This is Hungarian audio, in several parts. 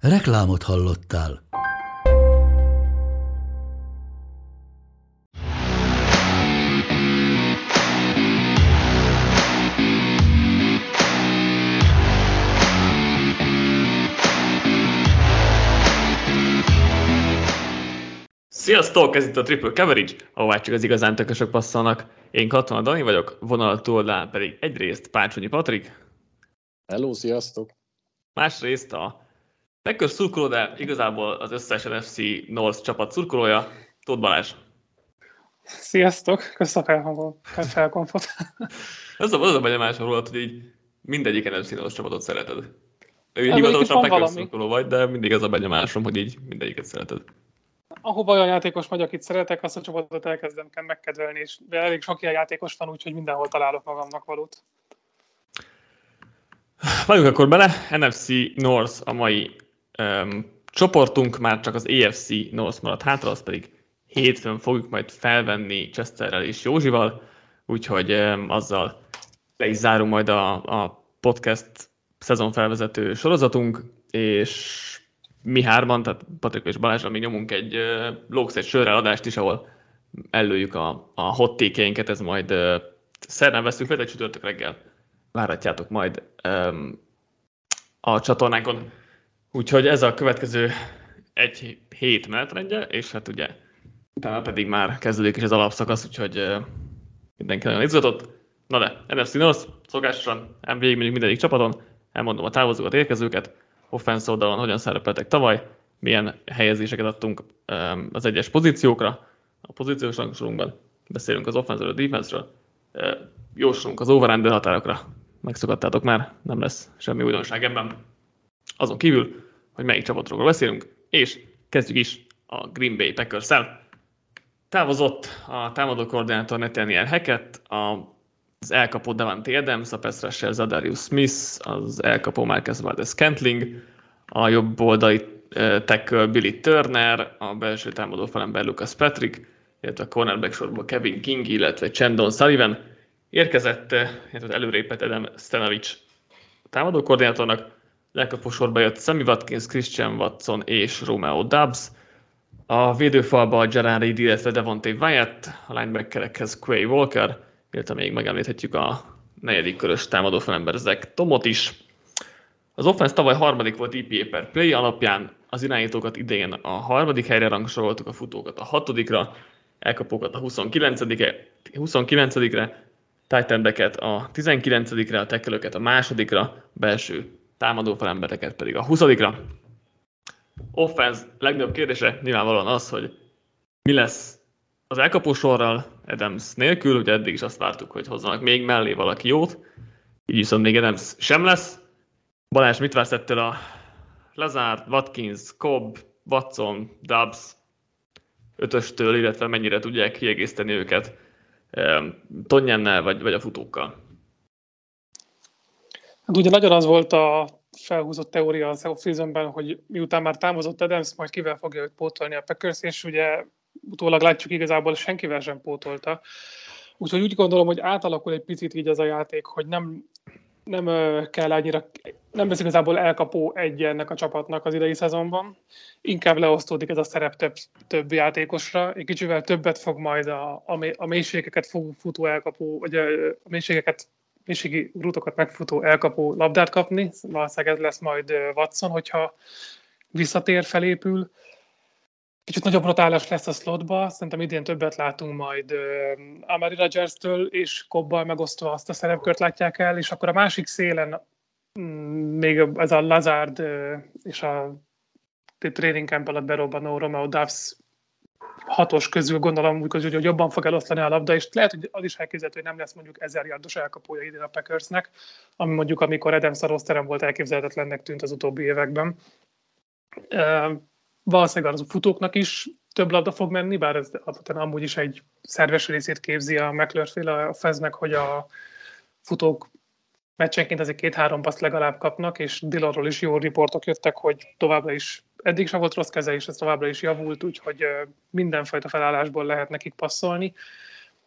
Reklámot hallottál. Sziasztok, ez itt a Triple Coverage, ahová csak az igazán tökösök passzolnak. Én Katona Dani vagyok, vonal túloldalán pedig egyrészt Pácsonyi Patrik. Hello, sziasztok! Másrészt a Packers szurkoló, de igazából az összes NFC North csapat szurkolója, Tóth Balázs. Sziasztok, köszönöm a felkonfot. az a, az a benyomás rólad, hogy így mindegyik NFC North csapatot szereted. Hivatalosan Packers szurkoló vagy, de mindig ez a benyomásom, hogy így mindegyiket szereted. Ahova olyan játékos vagy, akit szeretek, azt a csapatot elkezdem kell megkedvelni, és elég sok ilyen játékos van, úgyhogy mindenhol találok magamnak valót. Vágjunk akkor bele. NFC North a mai um, csoportunk, már csak az AFC North maradt hátra, az pedig hétfőn fogjuk majd felvenni Chesterrel és Józsival, úgyhogy um, azzal le is zárunk majd a, a podcast szezonfelvezető sorozatunk, és mi hárman, tehát Patrik és Balázsra mi nyomunk egy uh, Lóksz egy sörrel adást is, ahol előjük a, a hot ez majd uh, szerdán veszünk fel, egy csütörtök reggel várhatjátok majd um, a csatornánkon. Úgyhogy ez a következő egy hét menetrendje, és hát ugye utána pedig már kezdődik is az alapszakasz, úgyhogy mindenki nagyon izgatott. Na de, NFC North, szokásosan végig mondjuk mindegyik csapaton, elmondom a távozókat, érkezőket, offense oldalon hogyan szerepeltek tavaly, milyen helyezéseket adtunk az egyes pozíciókra, a pozíciós rangsorunkban, beszélünk az offense-ről, a defense-ről, jósolunk az over határokra, megszokattátok már, nem lesz semmi újdonság ebben. Azon kívül, hogy melyik csapatról beszélünk, és kezdjük is a Green Bay Packers-szel. Távozott a támadó koordinátor Nathaniel Hackett, a az elkapó Davante Adams, a pass rusher Zadarius Smith, az elkapó Marcus Valdez Scantling, a jobb oldali tackle Billy Turner, a belső támadó falember Lucas Patrick, illetve a cornerback sorból Kevin King, illetve Chandon Sullivan. Érkezett, illetve előrépett Adam Stanovic támadó koordinátornak, Lekapó sorba jött Sammy Watkins, Christian Watson és Romeo Dubs. A védőfalba Jaran Reed, illetve Devontae Wyatt, a linebackerekhez Quay Walker, illetve még megemlíthetjük a negyedik körös támadó felember Zach Tomot is. Az offense tavaly harmadik volt EPA per play alapján, az irányítókat idején a harmadik helyre rangsoroltuk, a futókat a hatodikra, elkapókat a 29-re, 29-re titan a 19-re, a tekkelőket a másodikra, belső támadó felembereket pedig a 20-ra. Offense legnagyobb kérdése nyilvánvalóan az, hogy mi lesz az elkapó sorral Adams nélkül, ugye eddig is azt vártuk, hogy hozzanak még mellé valaki jót, így viszont még Adams sem lesz. Balázs, mit vársz ettől a Lazard, Watkins, Cobb, Watson, Dubs ötöstől, illetve mennyire tudják kiegészíteni őket Tonyennel vagy, vagy a futókkal? Hát ugye nagyon az volt a felhúzott teória az off hogy miután már támozott Adams, majd kivel fogja őt pótolni a Packers, és ugye utólag látjuk igazából senkivel sem pótolta. Úgyhogy úgy gondolom, hogy átalakul egy picit így ez a játék, hogy nem, nem kell annyira, nem lesz igazából elkapó egy ennek a csapatnak az idei szezonban. Inkább leosztódik ez a szerep több, több játékosra, egy kicsivel többet fog majd a, a, a mélységeket futó elkapó, vagy a, a mélységeket mélységi rútokat megfutó elkapó labdát kapni. Valószínűleg ez lesz majd Watson, hogyha visszatér, felépül. Kicsit nagyobb rotálás lesz a slotba, szerintem idén többet látunk majd uh, Amari Rodgers-től, és Kobbal megosztva azt a szerepkört látják el, és akkor a másik szélen um, még ez a Lazard uh, és a training camp alatt berobbanó Romeo Duffs hatos közül gondolom, hogy, hogy jobban fog eloszlani a labda, és lehet, hogy az is elképzelhető, hogy nem lesz mondjuk ezer yardos elkapója idén a Packersnek, ami mondjuk amikor Adams a volt elképzelhetetlennek tűnt az utóbbi években. Valószínűleg az a futóknak is több labda fog menni, bár ez alapvetően amúgy is egy szerves részét képzi a McClure a Feznek, hogy a futók meccsenként azért két-három paszt legalább kapnak, és Dillonról is jó riportok jöttek, hogy továbbra is, eddig sem volt rossz kezelés, ez továbbra is javult, úgyhogy mindenfajta felállásból lehet nekik passzolni.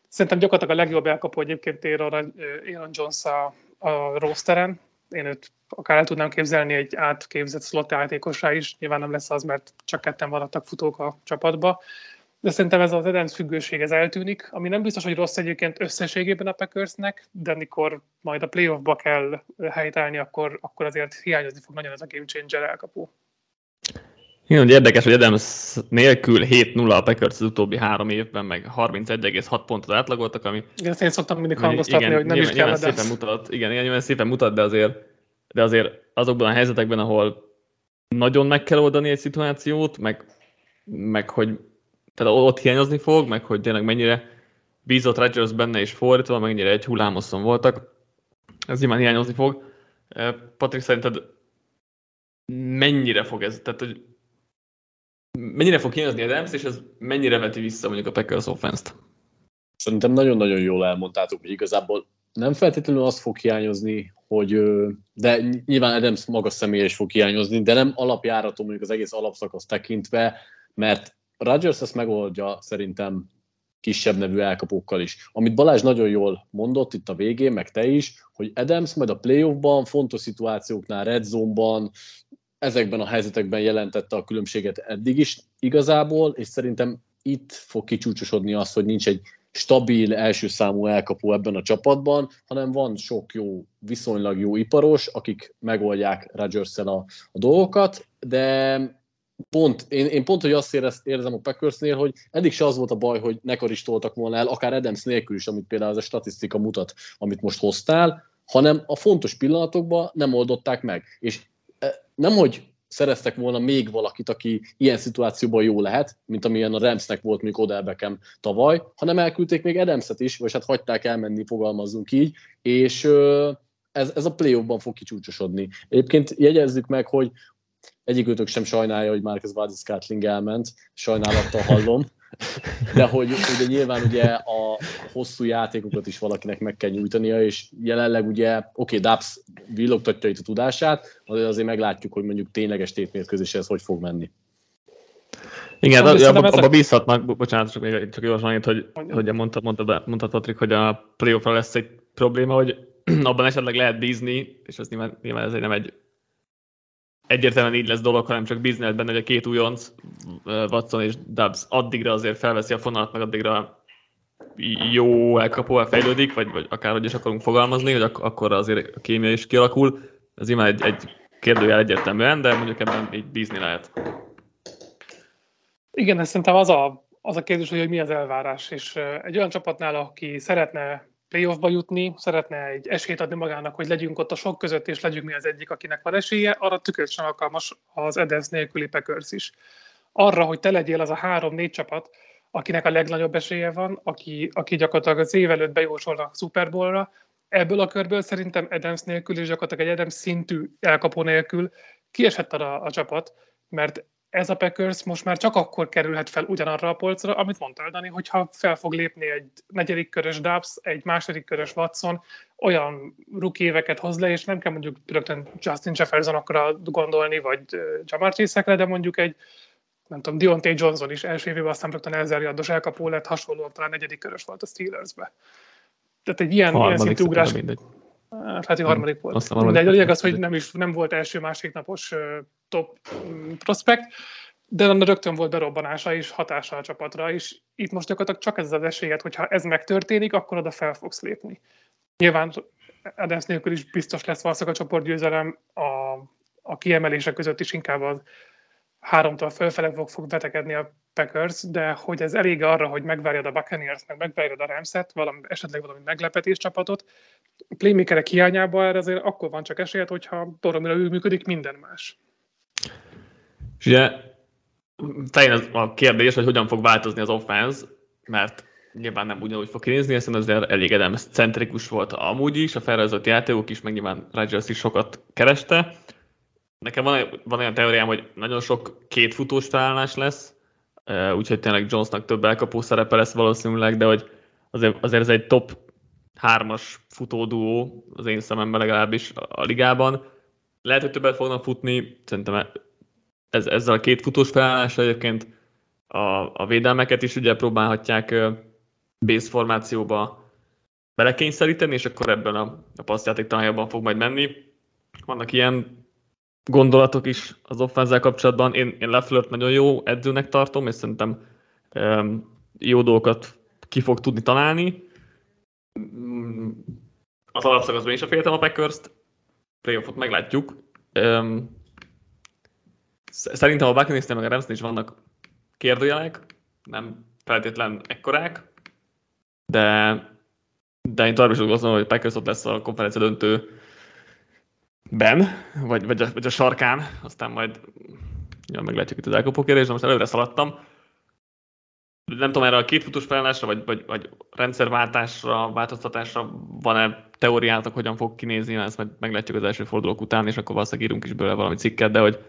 Szerintem gyakorlatilag a legjobb elkapó egyébként Aaron, Aaron Jones a, a rosteren. Én őt akár el tudnám képzelni egy átképzett slot játékosra is, nyilván nem lesz az, mert csak ketten maradtak futók a csapatba, de szerintem ez az Adams függőség ez eltűnik, ami nem biztos, hogy rossz egyébként összességében a Packersnek, de amikor majd a playoffba kell helytállni, akkor, akkor azért hiányozni fog nagyon ez a game changer elkapó. Igen, hogy érdekes, hogy Adams nélkül 7-0 a Packers az utóbbi három évben, meg 31,6 pontot átlagoltak, ami... Igen, ezt én szoktam mindig hangoztatni, igen, hogy nem nyilván, is kell nyilván szépen mutat, igen, igen, nyilván szépen mutat, de azért, de azért azokban a helyzetekben, ahol nagyon meg kell oldani egy szituációt, meg, meg hogy tehát ott hiányozni fog, meg hogy tényleg mennyire bízott Rodgers benne és fordítva, mennyire egy hullámoszon voltak, ez nyilván hiányozni fog. Patrik, szerinted mennyire fog ez, tehát hogy mennyire fog hiányozni Adams, és ez mennyire veti vissza mondjuk a Packers offense-t? Szerintem nagyon-nagyon jól elmondtátok, hogy igazából nem feltétlenül az fog hiányozni, hogy, de nyilván Adams maga személye is fog hiányozni, de nem alapjáratom mondjuk az egész alapszakasz tekintve, mert Rodgers ezt megoldja szerintem kisebb nevű elkapókkal is. Amit Balázs nagyon jól mondott itt a végén, meg te is, hogy Adams majd a playoffban, fontos szituációknál, red zone-ban, ezekben a helyzetekben jelentette a különbséget eddig is igazából, és szerintem itt fog kicsúcsosodni az, hogy nincs egy stabil első számú elkapó ebben a csapatban, hanem van sok jó, viszonylag jó iparos, akik megoldják rodgers a, a dolgokat, de pont, én, én pont, hogy azt érez, érzem a Packersnél, hogy eddig se az volt a baj, hogy nekor is toltak volna el, akár Adams nélkül is, amit például az a statisztika mutat, amit most hoztál, hanem a fontos pillanatokban nem oldották meg. És nem, hogy szereztek volna még valakit, aki ilyen szituációban jó lehet, mint amilyen a Ramsnek volt még Odell Beckham tavaly, hanem elküldték még Adamset is, vagy hát hagyták elmenni, fogalmazzunk így, és ez, ez a play fog kicsúcsosodni. Egyébként jegyezzük meg, hogy egyikőtök sem sajnálja, hogy Marcus Valdez Scatling elment, sajnálattal hallom, de hogy ugye nyilván ugye a hosszú játékokat is valakinek meg kell nyújtania, és jelenleg ugye, oké, okay, Dubs villogtatja itt a tudását, de azért meglátjuk, hogy mondjuk tényleges tétmérkőzés ez hogy fog menni. Igen, abban abba, abba bízhatnak, bocsánat, csak, csak javaslom annyit, hogy, hogy mondta, mondta, mondta Patrik, hogy a playoffra lesz egy probléma, hogy abban esetleg lehet bízni, és az nyilván, nyilván ez nem egy egyértelműen így lesz dolog, hanem csak bízni benne, hogy a két újonc, Watson és Dubs addigra azért felveszi a fonalat, meg addigra jó elkapóval fejlődik, vagy, vagy akár hogy is akarunk fogalmazni, hogy ak- akkor azért a kémia is kialakul. Ez imád egy, egy kérdőjel egyértelműen, de mondjuk ebben így bízni lehet. Igen, ez szerintem az a, az a kérdés, hogy mi az elvárás, és egy olyan csapatnál, aki szeretne playoffba jutni, szeretne egy esélyt adni magának, hogy legyünk ott a sok között, és legyünk mi az egyik, akinek van esélye, arra tükrösen alkalmas az Edens nélküli Packers is. Arra, hogy te legyél az a három-négy csapat, akinek a legnagyobb esélye van, aki, aki gyakorlatilag az év előtt bejósolnak a Super Bowl-ra, ebből a körből szerintem Adams nélkül és gyakorlatilag egy Adams szintű elkapó nélkül kiesett a, a csapat, mert ez a Packers most már csak akkor kerülhet fel ugyanarra a polcra, amit mondtál, Dani, hogyha fel fog lépni egy negyedik körös Dubs, egy második körös Watson, olyan rookie éveket hoz le, és nem kell mondjuk rögtön Justin Jeffersonokra gondolni, vagy Jamar chase de mondjuk egy nem tudom, Deontay Johnson is első évében aztán rögtön ezer yardos elkapó lett, hasonlóan talán negyedik körös volt a Steelersbe. Tehát egy ilyen, ilyen szintű ugrás. Mindegy. Hát, hát harmadik volt. De egy a lényeg az, hogy nem, is, nem volt első-másik napos top mm, prospekt, de rögtön volt berobbanása és hatása a csapatra, és itt most gyakorlatilag csak ez az esélyed, hogyha ez megtörténik, akkor oda fel fogsz lépni. Nyilván Adams nélkül is biztos lesz valószínűleg a csoportgyőzelem, a, a kiemelések között is inkább az háromtól fölfele fog, fog vetekedni a Packers, de hogy ez elég arra, hogy megvárjad a Buccaneers, meg megvárjad a Ramset, valami, esetleg valami meglepetés csapatot, a playmakerek hiányában erre azért akkor van csak esélyed, hogyha Boromira működik minden más. És ugye fején a kérdés, hogy hogyan fog változni az offense, mert nyilván nem ugyanúgy fog kinézni, hiszen azért elég Adams centrikus volt amúgy is, a felrajzolt játékok is, meg nyilván Rodgers is sokat kereste. Nekem van, van olyan teóriám, hogy nagyon sok két futós felállás lesz, úgyhogy tényleg Jonesnak több elkapó szerepe lesz valószínűleg, de hogy azért, azért ez egy top hármas futóduó az én szememben legalábbis a ligában. Lehet, hogy többet fognak futni, szerintem ez, ezzel a két futós felállással egyébként a, a védelmeket is ugye próbálhatják base formációba belekényszeríteni, és akkor ebben a, a passzjáték talán jobban fog majd menni. Vannak ilyen gondolatok is az offenzel kapcsolatban. Én, én Lefflert nagyon jó edzőnek tartom, és szerintem um, jó dolgokat ki fog tudni találni. Az alapszakaszban is a féltem a Packers-t, playoffot meglátjuk. Um, szerintem a Buccaneers meg a Ramsnél is vannak kérdőjelek, nem feltétlen ekkorák, de, de én tovább is azt gondolom, hogy Packers ott lesz a konferencia döntő ben, vagy, vagy, a, vagy a sarkán, aztán majd ja, meglátjuk itt az elkapó kérdés, de most előre szaladtam. Nem tudom, erre a két futós felállásra, vagy, vagy, vagy rendszerváltásra, változtatásra van-e teóriátok, hogyan fog kinézni, ezt majd meglátjuk az első fordulók után, és akkor valószínűleg írunk is belőle valami cikket, de hogy,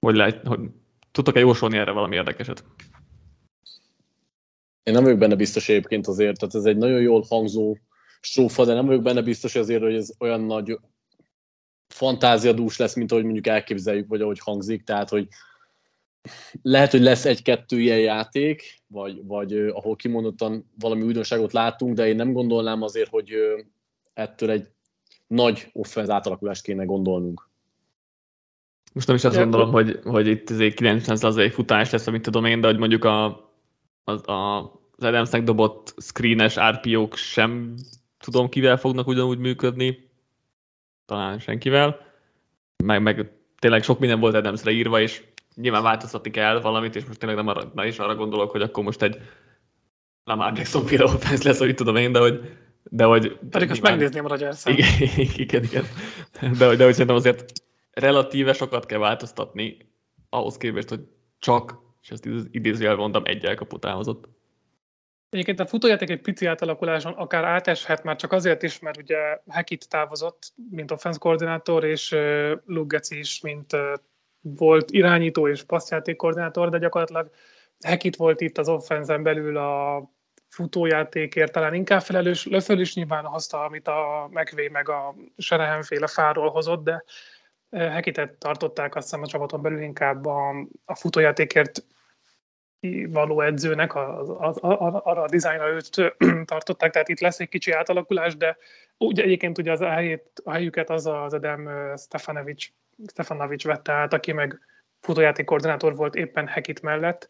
hogy, lehet, hogy tudtok-e jósolni erre valami érdekeset? Én nem vagyok benne biztos egyébként azért, tehát ez egy nagyon jól hangzó strófa, de nem vagyok benne biztos azért, hogy ez olyan nagy fantáziadús lesz, mint ahogy mondjuk elképzeljük, vagy ahogy hangzik, tehát hogy lehet, hogy lesz egy-kettő ilyen játék, vagy, vagy ahol kimondottan valami újdonságot látunk, de én nem gondolnám azért, hogy ettől egy nagy offenz átalakulást kéne gondolnunk. Most nem is azt gondolom, hogy, hogy itt 90% futás lesz, amit tudom én, de hogy mondjuk a, a, a, az Adamsnek dobott screenes RPO-k sem tudom, kivel fognak ugyanúgy működni talán senkivel, meg, meg tényleg sok minden volt Adamsre írva, és nyilván változtatni kell valamit, és most tényleg nem, arra, nem is arra gondolok, hogy akkor most egy Lamar Jackson féle offense lesz, hogy tudom én, de hogy de hogy Pedig azt megnézném a rodgers igen, igen, igen. De, de, de hogy szerintem azért relatíve sokat kell változtatni ahhoz képest, hogy csak, és ezt idézőjel mondtam, egy elkaput támozott. Egyébként a futójáték egy pici átalakuláson akár áteshet már csak azért is, mert ugye Hekit távozott, mint offense koordinátor, és Luggeci is, mint volt irányító és passzjáték koordinátor, de gyakorlatilag Hekit volt itt az offenzen belül a futójátékért talán inkább felelős. Löföl is nyilván hozta, amit a McVay meg a Shanahan féle fáról hozott, de Hekitet tartották azt hiszem a csapaton belül inkább a, a futójátékért való edzőnek, az, az, az, arra a dizájnra őt tartották, tehát itt lesz egy kicsi átalakulás, de ugye egyébként ugye az a, helyét, a helyüket az az Edem Stefanovics, Stefanovics vette át, aki meg futójáték koordinátor volt éppen Hekit mellett,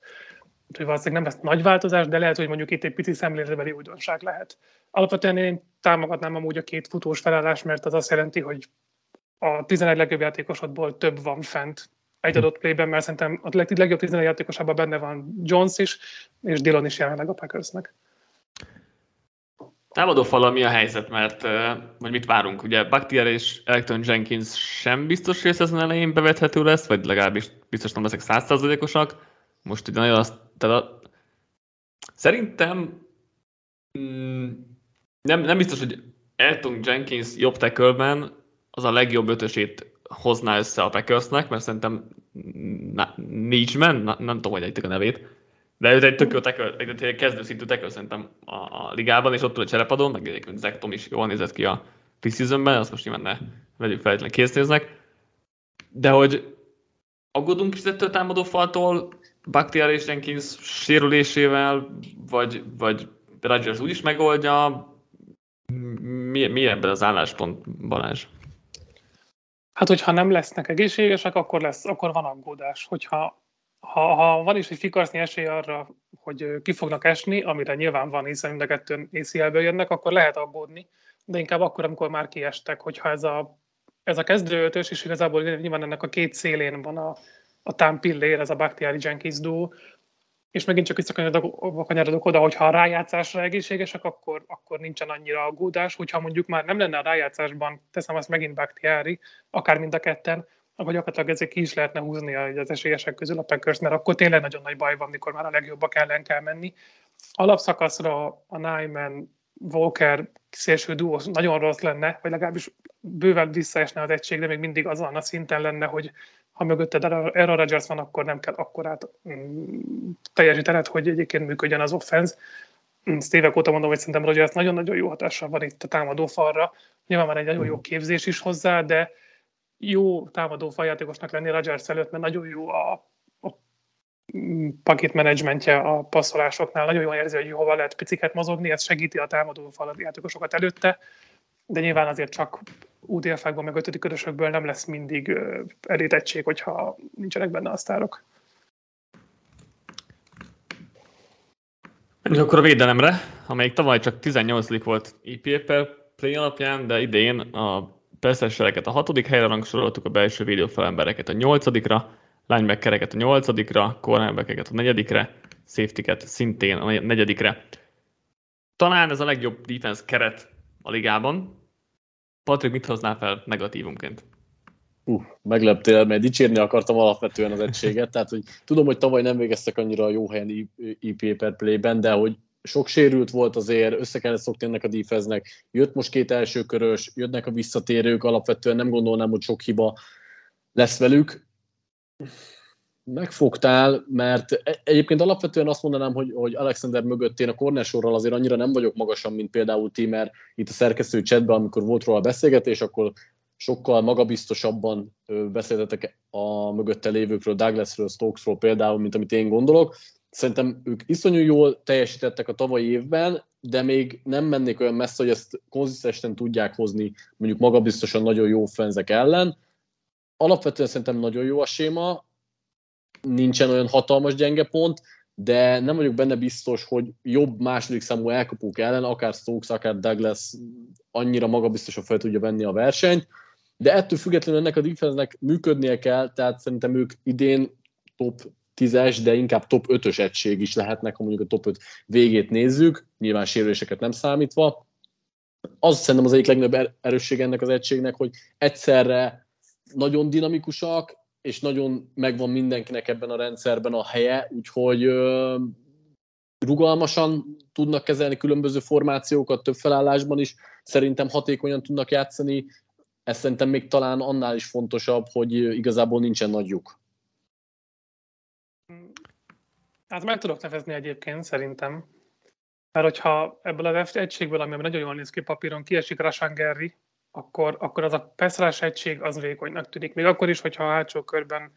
úgyhogy valószínűleg nem lesz nagy változás, de lehet, hogy mondjuk itt egy pici szemléletbeli újdonság lehet. Alapvetően én támogatnám amúgy a két futós felállás, mert az azt jelenti, hogy a 11 legjobb játékosodból több van fent egy adott playben, mert szerintem a legjobb 11 játékosában benne van Jones is, és Dillon is jelenleg a Packersnek. Támadó fala mi a helyzet, mert vagy mit várunk? Ugye Bakhtiar és Electron Jenkins sem biztos, hogy ez elején bevethető lesz, vagy legalábbis biztos nem leszek százszázalékosak. Most ugye nagyon azt, tehát a, szerintem mm, nem, nem biztos, hogy Elton Jenkins jobb tackle az a legjobb ötösét hozná össze a Packersnek, mert szerintem Nichman, nem tudom, hogy egy a nevét, de ő egy tök jó tackle, egy kezdőszintű tackle szerintem a, a, ligában, és ott tud a cserepadon, meg egyébként Zach Tom is jól nézett ki a preseasonben, azt most nyilván ne vegyük feltétlenül késznéznek. De hogy aggódunk is ettől támadó faltól, Bakhtiar és Jenkins sérülésével, vagy, vagy Rodgers úgyis megoldja, mi, mi ebben az álláspont, Balázs? Hát, hogyha nem lesznek egészségesek, akkor, lesz, akkor van aggódás. Hogyha ha, ha van is egy fikarsznyi esély arra, hogy ki fognak esni, amire nyilván van, hiszen mind a kettőn ACL-ből jönnek, akkor lehet aggódni, de inkább akkor, amikor már kiestek, hogyha ez a, ez a kezdőötös, és igazából nyilván ennek a két szélén van a, a Tam Pillér, ez a Bakhtiari Jenkins duo, és megint csak visszakanyarodok oda, hogy ha a rájátszásra egészségesek, akkor, akkor nincsen annyira aggódás, hogyha mondjuk már nem lenne a rájátszásban, teszem azt megint Bakhtiari, akár mind a ketten, vagy gyakorlatilag ezért ki is lehetne húzni az esélyesek közül a Packers, mert akkor tényleg nagyon nagy baj van, mikor már a legjobbak ellen kell menni. Alapszakaszra a Nyman, Walker szélső duó nagyon rossz lenne, vagy legalábbis bőven visszaesne az egység, de még mindig azon a szinten lenne, hogy ha mögötted Aaron Rodgers van, akkor nem kell akkorát mm, teljesítened, hogy egyébként működjön az offense. Mm, Steve óta mondom, hogy szerintem Rodgers nagyon-nagyon jó hatással van itt a támadó falra. Nyilván van egy nagyon jó képzés is hozzá, de jó támadó faljátékosnak lenni Rodgers előtt, mert nagyon jó a, a pakit menedzsmentje a passzolásoknál, nagyon jól érzi, hogy hova lehet piciket mozogni, ez segíti a támadó játékosokat előtte, de nyilván azért csak UDF-ekből, meg ötödik körösökből nem lesz mindig elétettség, hogyha nincsenek benne a sztárok. Menjünk akkor a védelemre, amelyik tavaly csak 18 volt EPA per play alapján, de idén a percessereket a hatodik helyre rangsoroltuk, a belső védőfelembereket a nyolcadikra, linebackereket a nyolcadikra, cornerbackeket a negyedikre, safety-ket szintén a negyedikre. Talán ez a legjobb defense keret a ligában. Patrik, mit hoznál fel negatívumként? Uh, megleptél, mert dicsérni akartam alapvetően az egységet, tehát hogy tudom, hogy tavaly nem végeztek annyira jó helyen EP per play-ben, de hogy sok sérült volt azért, össze kellett szokni ennek a defense jött most két első körös, jönnek a visszatérők, alapvetően nem gondolnám, hogy sok hiba lesz velük. Megfogtál, mert e- egyébként alapvetően azt mondanám, hogy, hogy Alexander mögött én a cornersorral azért annyira nem vagyok magasan, mint például ti, mert itt a szerkesztő chatben, amikor volt róla beszélgetés, akkor sokkal magabiztosabban beszéltetek a mögötte lévőkről, Douglasről, Stokesról például, mint amit én gondolok. Szerintem ők iszonyú jól teljesítettek a tavalyi évben, de még nem mennék olyan messze, hogy ezt konzisztensen tudják hozni mondjuk magabiztosan nagyon jó fenzek ellen. Alapvetően szerintem nagyon jó a séma, nincsen olyan hatalmas gyenge pont, de nem vagyok benne biztos, hogy jobb második számú elkapók ellen, akár Stokes, akár Douglas annyira magabiztosan fel tudja venni a versenyt, de ettől függetlenül ennek a defense működnie kell, tehát szerintem ők idén top 10-es, de inkább top 5-ös egység is lehetnek, ha mondjuk a top 5 végét nézzük, nyilván sérüléseket nem számítva. Az szerintem az egyik legnagyobb er-, erősség ennek az egységnek, hogy egyszerre nagyon dinamikusak, és nagyon megvan mindenkinek ebben a rendszerben a helye, úgyhogy rugalmasan tudnak kezelni különböző formációkat, több felállásban is, szerintem hatékonyan tudnak játszani, ez szerintem még talán annál is fontosabb, hogy igazából nincsen nagy. Hát meg tudok nevezni egyébként, szerintem. Mert hogyha ebből az egységből, ami nagyon jól néz ki papíron, kiesik Rashan Gary, akkor, akkor az a Pestrás egység az vékonynak tűnik. Még akkor is, hogyha a hátsó körben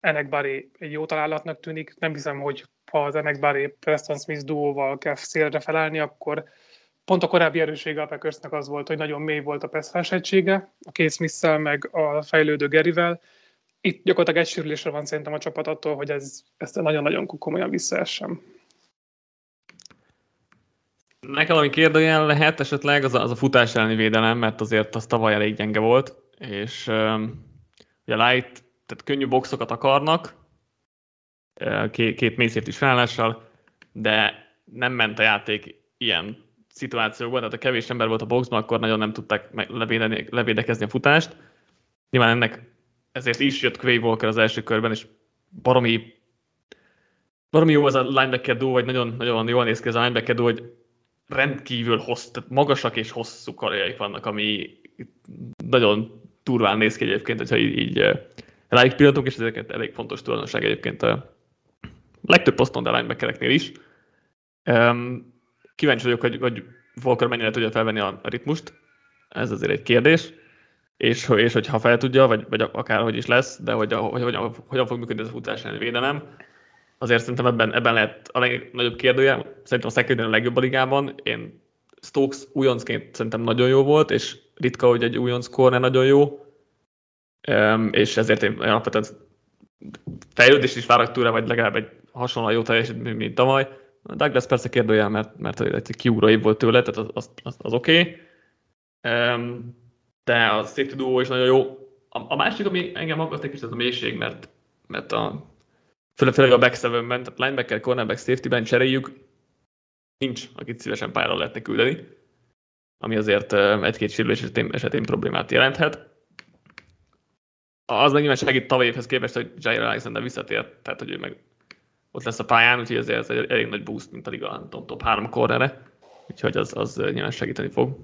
Enekbari egy jó találatnak tűnik, nem hiszem, hogy ha az Enekbari Preston Smith duóval kell szélre felállni, akkor pont a korábbi erőssége a Packersnek az volt, hogy nagyon mély volt a Pestrás egysége, a Case smith meg a fejlődő Gerivel, itt gyakorlatilag egy sérülésre van szerintem a csapat attól, hogy ez, ezt nagyon-nagyon komolyan visszaessem. Nekem ami kérdőjel lehet esetleg az a, az a futás elleni védelem, mert azért az tavaly elég gyenge volt, és um, ugye light, tehát könnyű boxokat akarnak, két, két mészért is felállással, de nem ment a játék ilyen szituációkban, tehát a kevés ember volt a boxban, akkor nagyon nem tudták levédekezni a futást. Nyilván ennek ezért is jött Quay Walker az első körben, és baromi, baromi jó az a linebacker duo, vagy nagyon, nagyon jól néz ki az a linebacker duo, hogy rendkívül hossz, tehát magasak és hosszú karjaik vannak, ami nagyon turván néz ki egyébként, hogyha így, így rájuk pillanatunk, és ezeket elég fontos tulajdonság egyébként a legtöbb poszton, de a linebackereknél is. Um, kíváncsi vagyok, hogy, hogy Volker mennyire tudja felvenni a ritmust. Ez azért egy kérdés és, és hogy ha fel tudja, vagy, vagy akárhogy is lesz, de hogy, hogy, hogy hogyan fog működni ez a futás elleni védelem, azért szerintem ebben, ebben lehet a legnagyobb kérdője. Szerintem a secondary a legjobb a ligában. Én Stokes újoncként szerintem nagyon jó volt, és ritka, hogy egy újonc corner nagyon jó, és ezért én alapvetően fejlődés is várok tőle, vagy legalább egy hasonló jó teljesítmény, mint tavaly. A Douglas persze kérdője, mert, mert egy kiúra volt tőle, tehát az, az, az, az oké. Okay. Um, de a safety duo is nagyon jó. A, a másik, ami engem aggaszt egy kicsit, az a mélység, mert, mert a, főleg, főleg a back seven tehát linebacker, cornerback, safety-ben cseréljük, nincs, akit szívesen pályára lehetne küldeni, ami azért egy-két sérülés esetén, esetén problémát jelenthet. az meg nyilván segít tavaly évhez képest, hogy Jair Alexander visszatért, tehát hogy ő meg ott lesz a pályán, úgyhogy ezért ez egy elég nagy boost, mint a liga nem tudom, top 3 korrere, úgyhogy az, az nyilván segíteni fog.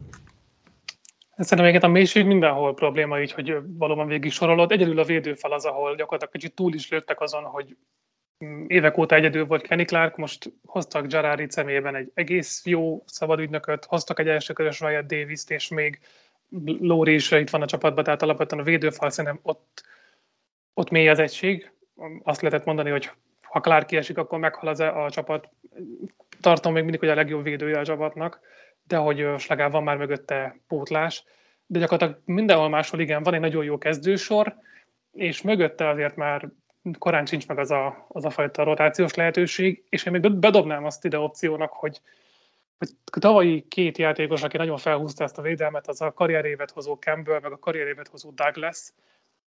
Szerintem egyébként a mélység mindenhol probléma, így, hogy valóban végig sorolod. Egyedül a védőfal az, ahol gyakorlatilag kicsit túl is lőttek azon, hogy mm, évek óta egyedül volt Kenny Clark, most hoztak Jarari személyében egy egész jó szabadügynököt, hoztak egy első közös Wyatt davis és még Lóri is itt van a csapatban, tehát alapvetően a védőfal szerintem ott, ott mély az egység. Azt lehetett mondani, hogy ha Clark kiesik, akkor meghal az a csapat. Tartom még mindig, hogy a legjobb védője a csapatnak, de hogy Slagán van már mögötte pótlás. De gyakorlatilag mindenhol máshol igen, van egy nagyon jó kezdősor, és mögötte azért már korán sincs meg az a, az a fajta rotációs lehetőség, és én még bedobnám azt ide opciónak, hogy hogy tavalyi két játékos, aki nagyon felhúzta ezt a védelmet, az a karrierévet hozó Campbell, meg a karrierévet hozó Douglas,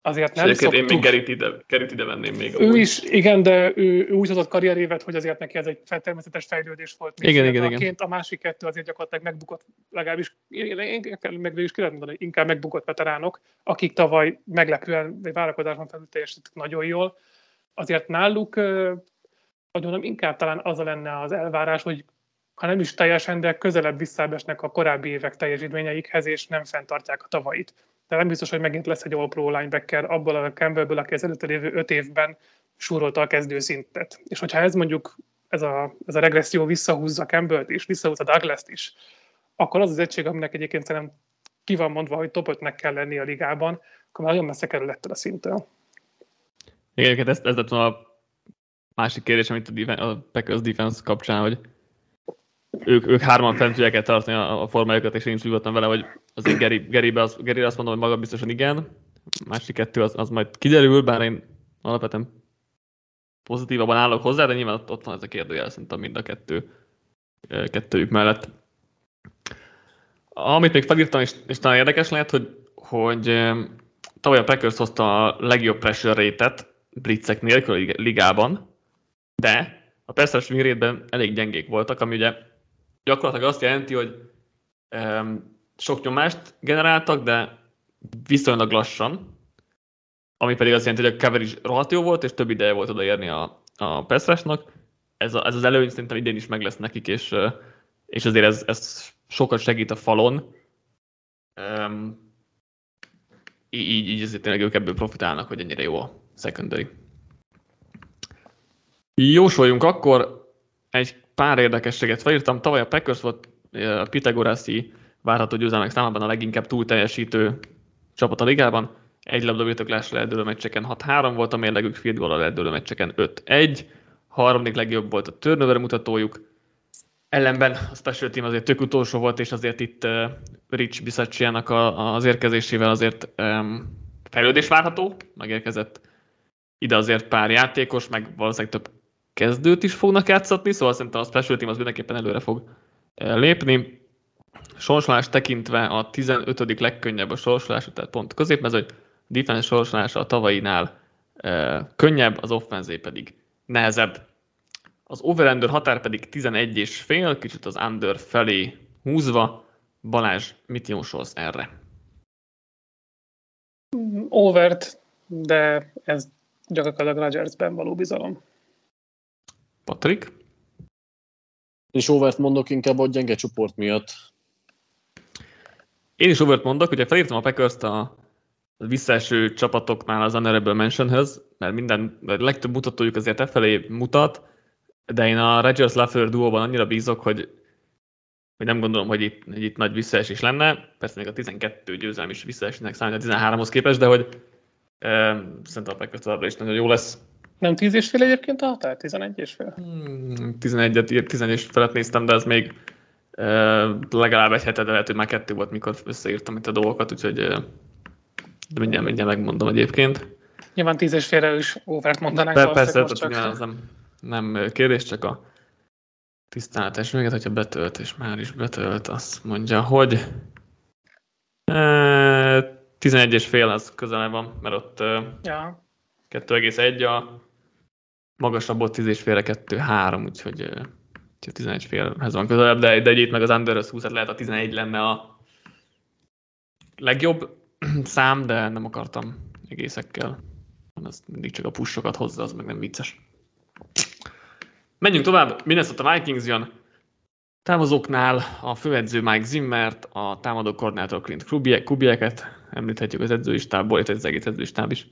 azért nem szoktuk... én még Gerit ide, Gerit ide venném még. Ő amúgy. is, igen, de ő, ő úgy hozott karrierévet, hogy azért neki ez egy természetes fejlődés volt. Igen, igen, igen. A másik kettő azért gyakorlatilag megbukott, legalábbis meg végül is ki lehet mondani, inkább megbukott veteránok, akik tavaly meglepően, vagy várakozáson felül teljesítettek nagyon jól. Azért náluk, nagyon nem inkább talán az a lenne az elvárás, hogy ha nem is teljesen, de közelebb visszábesnek a korábbi évek teljesítményeikhez, és nem fenntartják a tavait. De nem biztos, hogy megint lesz egy All-Pro linebacker abból a Campbellből, aki az előtte lévő öt évben súrolta a kezdőszintet. És hogyha ez mondjuk, ez a, ez a regresszió visszahúzza Campbellt is, visszahúzza douglas is, akkor az az egység, aminek egyébként szerintem ki van mondva, hogy top 5-nek kell lenni a ligában, akkor már nagyon messze kerül ettől a szinttől. Igen, ez, ez lett a másik kérdés, amit a, defense, a Packers defense kapcsán, hogy ők, ők hárman fent tudják tartani a, a formájukat, és én is nyugodtan vele, hogy azért Gary, Garybe az, Gary azt mondom, hogy maga biztosan igen, másik kettő az, az majd kiderül, bár én alapvetően pozitívabban állok hozzá, de nyilván ott, ott van ez a kérdőjel szerintem mind a kettő, kettőjük mellett. Amit még felírtam, és, és talán érdekes lehet, hogy, hogy tavaly a Packers hozta a legjobb pressure rate-et blitzek nélkül a ligában, de a pass rushing elég gyengék voltak, ami ugye gyakorlatilag azt jelenti, hogy um, sok nyomást generáltak, de viszonylag lassan, ami pedig azt jelenti, hogy a coverage rohadt jó volt, és több ideje volt odaérni a, a Ez, a, ez az előny szerintem idén is meg lesz nekik, és, és azért ez, ez sokat segít a falon. Um, így, így azért tényleg ők ebből profitálnak, hogy ennyire jó a secondary. Jósoljunk akkor egy pár érdekességet felírtam. Tavaly a Packers volt a Pitagoraszi várható győzelmek számában a leginkább túl teljesítő csapat a ligában. Egy labdabirtoklásra eldőlő meccseken 6-3 volt, a mérlegük field goal eldőlő meccseken 5-1. Harmadik legjobb volt a turnover mutatójuk. Ellenben a special team azért tök utolsó volt, és azért itt Rich Bisacciának az érkezésével azért um, fejlődés várható. Megérkezett ide azért pár játékos, meg valószínűleg több kezdőt is fognak játszatni, szóval szerintem a special team az mindenképpen előre fog eh, lépni. Sorsolás tekintve a 15. legkönnyebb a sorsolás, tehát pont középmező, defense sorsolása a tavainál e, könnyebb, az offenzé pedig nehezebb. Az over határ pedig 11 és fél, kicsit az under felé húzva. Balázs, mit jósolsz erre? Overt, de ez gyakorlatilag Rodgersben való bizalom. Patrik? És overt mondok inkább a gyenge csoport miatt. Én is overt mondok, ugye felírtam a packers a visszaeső csapatoknál az Honorable Mentionhez, mert minden, a legtöbb mutatójuk azért e felé mutat, de én a Rodgers Lafleur duóban annyira bízok, hogy, hogy nem gondolom, hogy itt, hogy itt nagy visszaesés lenne. Persze még a 12 győzelem is visszaesésnek számít a 13-hoz képest, de hogy e, szerintem a Packers is nagyon jó lesz. Nem 10 és fél egyébként a határ? 11 és fél? Hmm, 11-et, 10 és felett néztem, de ez még uh, legalább egy hete, de lehet, hogy már kettő volt, mikor összeírtam itt a dolgokat, úgyhogy uh, de mindjárt, mindjárt megmondom egyébként. Nyilván 10 és félre is óvert mondanánk. De persze, csak. az nem, nem kérdés, csak a tisztálatos még, hogyha betölt, és már is betölt, azt mondja, hogy uh, 11 és fél az közel van, mert ott ja. 2,1 a magasabb ott 10 és félre 2, 3, úgyhogy 11 félhez van közelebb, de, de egyébként meg az under 20, hát lehet a 11 lenne a legjobb szám, de nem akartam egészekkel. Az mindig csak a pussokat hozza, az meg nem vicces. Menjünk tovább, Minnesota Vikings jön. Távozóknál a főedző Mike Zimmert, a támadó koordinátor Clint Kubieket, említhetjük az edzőistából, illetve az egész edzőistáb is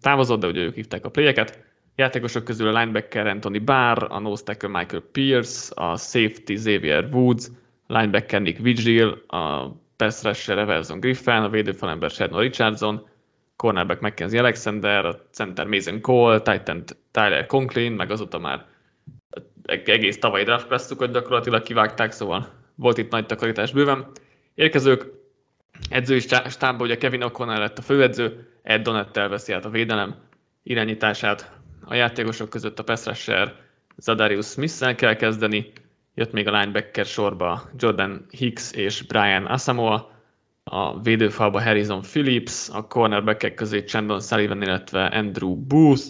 távozott, de ugye ők hívták a playeket. Játékosok közül a linebacker Anthony Barr, a nose tackle Michael Pierce, a safety Xavier Woods, linebacker Nick Vigil, a pass rusher Everson Griffin, a védőfalember Shadon Richardson, cornerback Mackenzie Alexander, a center Mason Cole, Titan Tyler Conklin, meg azóta már egész tavalyi draft classzukat gyakorlatilag kivágták, szóval volt itt nagy takarítás bőven. Érkezők edzői stábban ugye Kevin O'Connell lett a főedző, Ed Donettel veszi át a védelem irányítását. A játékosok között a pass rusher Zadarius smith kell kezdeni, jött még a linebacker sorba Jordan Hicks és Brian Asamoah, a védőfalba Harrison Phillips, a cornerbackek közé Chandon Sullivan, illetve Andrew Booth,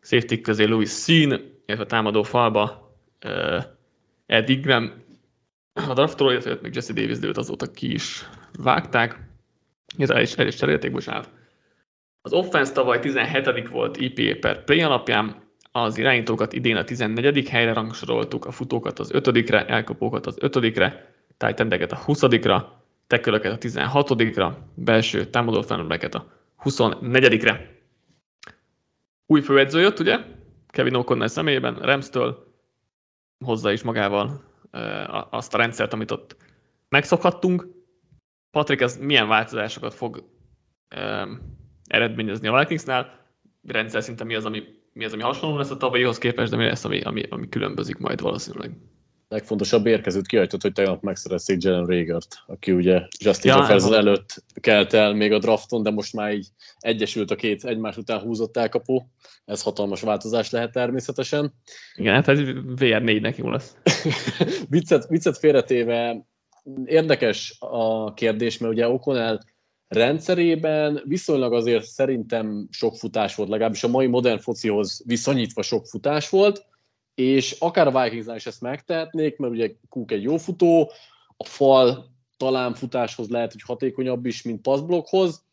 safety közé Louis Sean, illetve a támadó falba uh, Ed Ingram, a draftról, illetve még Jesse Davis, de azóta ki is vágták. Ez el is, el is cserélték, bocsánat. Az offense tavaly 17. volt EPA per play alapján, az irányítókat idén a 14. helyre rangsoroltuk, a futókat az 5-re, elkapókat az 5-re, tight a 20-ra, tekölöket a 16-ra, belső támadó felnőreket a 24-re. Új főedző jött, ugye? Kevin O'Connell személyében, Remstől hozza is magával azt a rendszert, amit ott megszokhattunk. Patrik, ez milyen változásokat fog eredményezni a Vikingsnál? Rendszer szinte mi az, ami, mi az, ami hasonló lesz a tavalyihoz képest, de mi lesz, ami, ami, ami különbözik majd valószínűleg? legfontosabb érkezőt kiajtott, hogy tegnap megszerezték Jalen Ragert, aki ugye Justin ja, Jefferson előtt kelt el még a drafton, de most már így egyesült a két egymás után húzott elkapó. Ez hatalmas változás lehet természetesen. Igen, hát ez VR4-nek jó lesz. viccet, viccet félretéve érdekes a kérdés, mert ugye O'Connell rendszerében viszonylag azért szerintem sok futás volt, legalábbis a mai modern focihoz viszonyítva sok futás volt, és akár a Vikingsnál is ezt megtehetnék, mert ugye Cook egy jó futó, a fal talán futáshoz lehet, hogy hatékonyabb is, mint passzblokkhoz.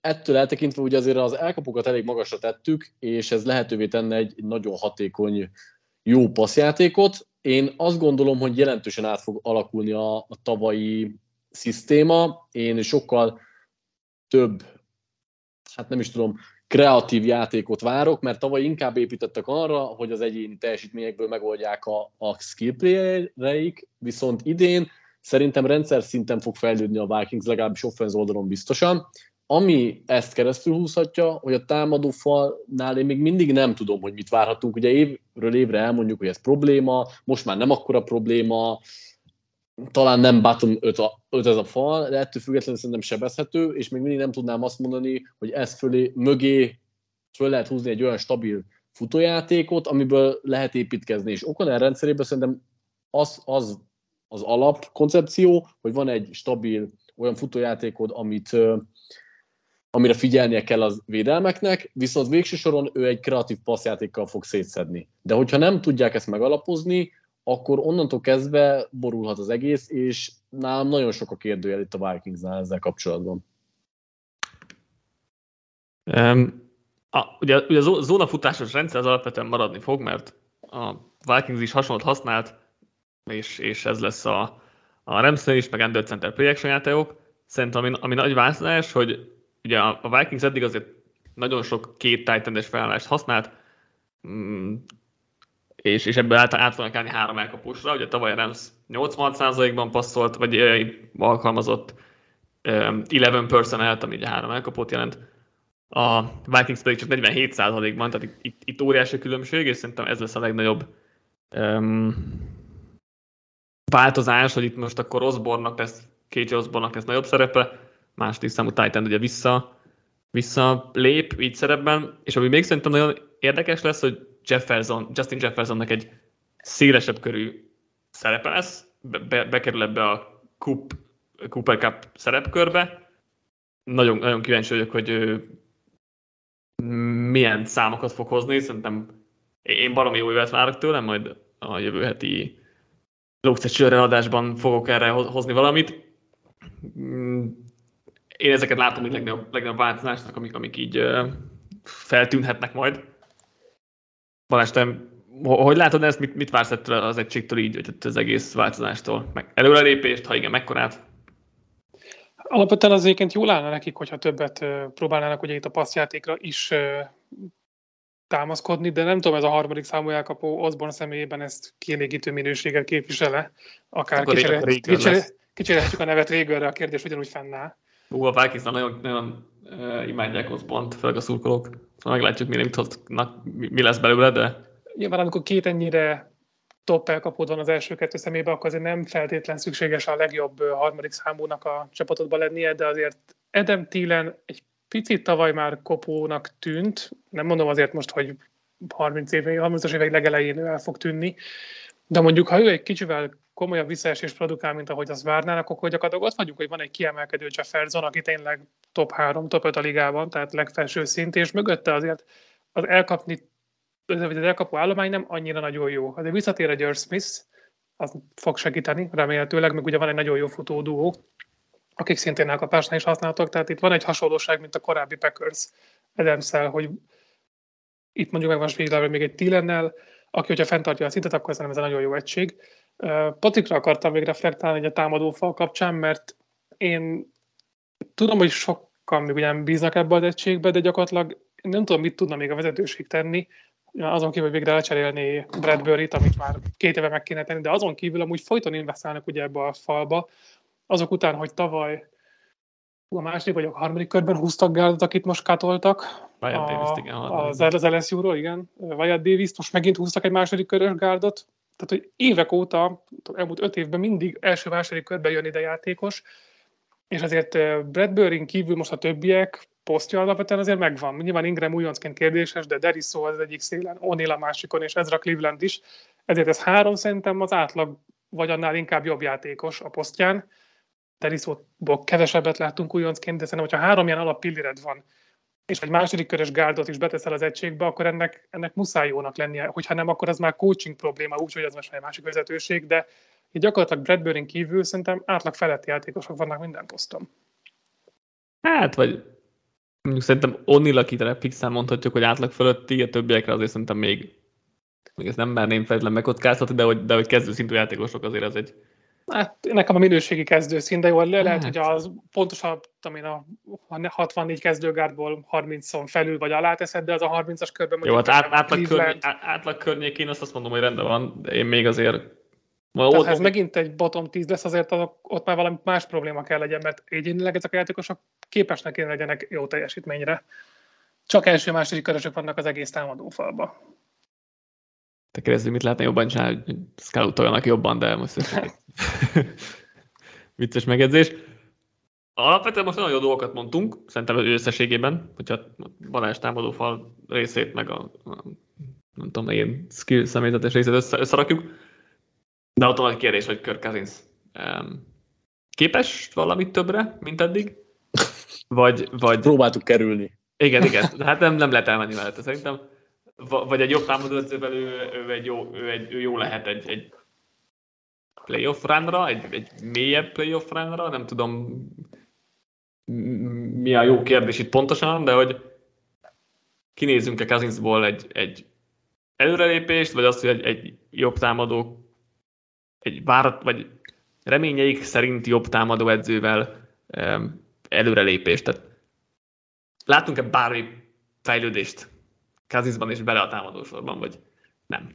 Ettől eltekintve ugye azért az elkapokat elég magasra tettük, és ez lehetővé tenne egy nagyon hatékony, jó passzjátékot. Én azt gondolom, hogy jelentősen át fog alakulni a, a tavalyi szisztéma. Én sokkal több, hát nem is tudom, kreatív játékot várok, mert tavaly inkább építettek arra, hogy az egyéni teljesítményekből megoldják a, a skill playereik, viszont idén szerintem rendszer szinten fog fejlődni a Vikings, legalábbis offense oldalon biztosan. Ami ezt keresztül húzhatja, hogy a támadó falnál én még mindig nem tudom, hogy mit várhatunk. Ugye évről évre elmondjuk, hogy ez probléma, most már nem akkora probléma, talán nem bottom 5, a, 5 ez a fal, de ettől függetlenül szerintem sebezhető, és még mindig nem tudnám azt mondani, hogy ez fölé, mögé föl lehet húzni egy olyan stabil futójátékot, amiből lehet építkezni. És Okoner rendszerében szerintem az, az az alapkoncepció, hogy van egy stabil olyan futójátékod, amit, amire figyelnie kell az védelmeknek, viszont végső soron ő egy kreatív passzjátékkal fog szétszedni. De hogyha nem tudják ezt megalapozni, akkor onnantól kezdve borulhat az egész, és nálam nagyon sok a kérdőjel itt a Vikingsnál ezzel kapcsolatban. Um, a, ugye, ugye a zónafutásos rendszer az alapvetően maradni fog, mert a Vikings is hasonlót használt, és, és ez lesz a, a Ramsey is, meg Under Center play játékok. Szerintem ami, ami nagy változás, hogy ugye a, a Vikings eddig azért nagyon sok két titan felállást használt, mm, és, és ebből át, át fognak állni három elkapósra. Ugye tavaly a Rams 86%-ban passzolt, vagy ö, alkalmazott ö, 11 personnel, ami ugye három elkapót jelent. A Vikings pedig csak 47%-ban, tehát itt, itt, óriási különbség, és szerintem ez lesz a legnagyobb um, változás, hogy itt most akkor Osborne-nak lesz, KJ Osborne-nak lesz nagyobb szerepe, második számú Titan ugye vissza, vissza lép így szerepben, és ami még szerintem nagyon érdekes lesz, hogy Jefferson, Justin Jeffersonnak egy szélesebb körű szerepe lesz, be, bekerül ebbe a Cup, Cooper Cup szerepkörbe. Nagyon, nagyon kíváncsi vagyok, hogy milyen számokat fog hozni. Szerintem én baromi jó évet várok tőle, majd a jövő heti Lókce adásban fogok erre hozni valamit. én ezeket látom, hogy legnagyobb, legnagyobb változásnak, amik, amik így feltűnhetnek majd. Balázs, te hogy látod ezt, mit, mit vársz ettől az egységtől így, vagy az egész változástól? Meg előrelépést, ha igen, mekkorát? Alapvetően az egyébként jól állna nekik, hogyha többet próbálnának ugye itt a passzjátékra is támaszkodni, de nem tudom, ez a harmadik számú elkapó Osborne személyében ezt kielégítő minőséget képvisele. Akár kicsérhetjük a nevet Régörre, a kérdés ugyanúgy fennáll. Ú, a Vikings nagyon, nagyon uh, imádják Osborne-t, főleg a szurkolók. Szóval meglátjuk, mi, mi, mi lesz belőle, de... Nyilván amikor két ennyire top elkapód van az első kettő szemébe, akkor azért nem feltétlen szükséges a legjobb harmadik számúnak a csapatodban lennie, de azért Edem Thielen egy picit tavaly már kopónak tűnt, nem mondom azért most, hogy 30 éve, 30-as évek legelején el fog tűnni, de mondjuk, ha ő egy kicsivel komolyabb visszaesést produkál, mint ahogy azt várnának, akkor gyakorlatilag ott vagyunk, hogy van egy kiemelkedő Jefferson, aki tényleg top 3, top 5 a ligában, tehát legfelső szint, és mögötte azért az elkapni vagy az elkapó állomány nem annyira nagyon jó. Azért visszatér a George Smith, az fog segíteni, remélhetőleg, meg ugye van egy nagyon jó futóduó, akik szintén elkapásnál is használtak, tehát itt van egy hasonlóság, mint a korábbi Packers adams hogy itt mondjuk meg most végül még egy Tillennel, aki, hogyha fenntartja a szintet, akkor nem ez a nagyon jó egység. Patrikra akartam még reflektálni egy a támadófal kapcsán, mert én tudom, hogy sokan még ugyan bíznak ebbe az egységbe, de gyakorlatilag nem tudom, mit tudna még a vezetőség tenni, azon kívül, hogy végre lecserélni Bradbury-t, amit már két éve meg kéne tenni, de azon kívül amúgy folyton investálnak ugye ebbe a falba, azok után, hogy tavaly a második vagy a harmadik körben húztak gárdot, akit most katoltak. Wyatt Davis, igen. Az, az LSU-ról, igen. Wyatt Davis, most megint húztak egy második körös gárdot. Tehát, hogy évek óta, elmúlt öt évben mindig első-második körben jön ide játékos, és azért Bradbury kívül most a többiek posztja alapvetően azért megvan. Nyilván Ingram újoncként kérdéses, de Deriso az egyik szélen, O'Neill a másikon, és Ezra Cleveland is. Ezért ez három szerintem az átlag, vagy annál inkább jobb játékos a posztján. Derisóból kevesebbet láttunk újoncként, de szerintem, hogyha három ilyen alappilléred van, és egy második körös gárdot is beteszel az egységbe, akkor ennek, ennek muszáj jónak lennie. Hogyha nem, akkor az már coaching probléma, úgyhogy az most egy másik vezetőség, de így gyakorlatilag Bradbury kívül szerintem átlag feletti játékosok vannak minden poszton. Hát, vagy mondjuk szerintem Onil, akit fixen mondhatjuk, hogy átlag fölötti, a többiekre azért szerintem még, még ezt nem merném feltétlenül megkockáztatni, de hogy, de hogy kezdő szintű játékosok azért ez egy, Hát nekem a minőségi szint, de jó, lehet, hát. hogy az pontosabb, én a 64 kezdőgárdból 30-on felül vagy alá teszed, de az a 30-as körben Jó, hát át, átlag, környé, átlag környékén azt azt mondom, hogy rendben van, de én még azért Ma Tehát ott, ez ott... megint egy bottom 10 lesz, azért azok, ott már valami más probléma kell legyen, mert egyénileg ezek a játékosok képesnek kéne legyenek jó teljesítményre. Csak első-második körösök vannak az egész támadófalba. Te kérdezzük, mit lehetne jobban csinálni, hogy scoutoljanak jobban, de most vicces megjegyzés. Alapvetően most nagyon jó dolgokat mondtunk, szerintem összességében, hogyha Balázs támadófal részét, meg a, a nem tudom, ilyen skill személyzetes részét össze, összerakjuk. De ott van egy kérdés, hogy Kirk Cousins um, képes valamit többre, mint eddig? Vagy, vagy... Próbáltuk kerülni. Igen, igen. De hát nem, nem lehet elmenni mellette szerintem. Vagy egy jobb támadóedzővel ő, ő, egy jó, ő, egy, ő jó lehet egy, egy playoff runra, egy, egy mélyebb playoff runra, nem tudom mi a jó kérdés itt pontosan, de hogy kinézünk-e Cousinsból egy, egy előrelépést, vagy azt, hogy egy, egy jobb támadó, egy várat, vagy reményeik szerint jobb támadó edzővel um, előrelépést. Tehát látunk-e bármi fejlődést Cousinsban és bele a támadósorban, vagy nem?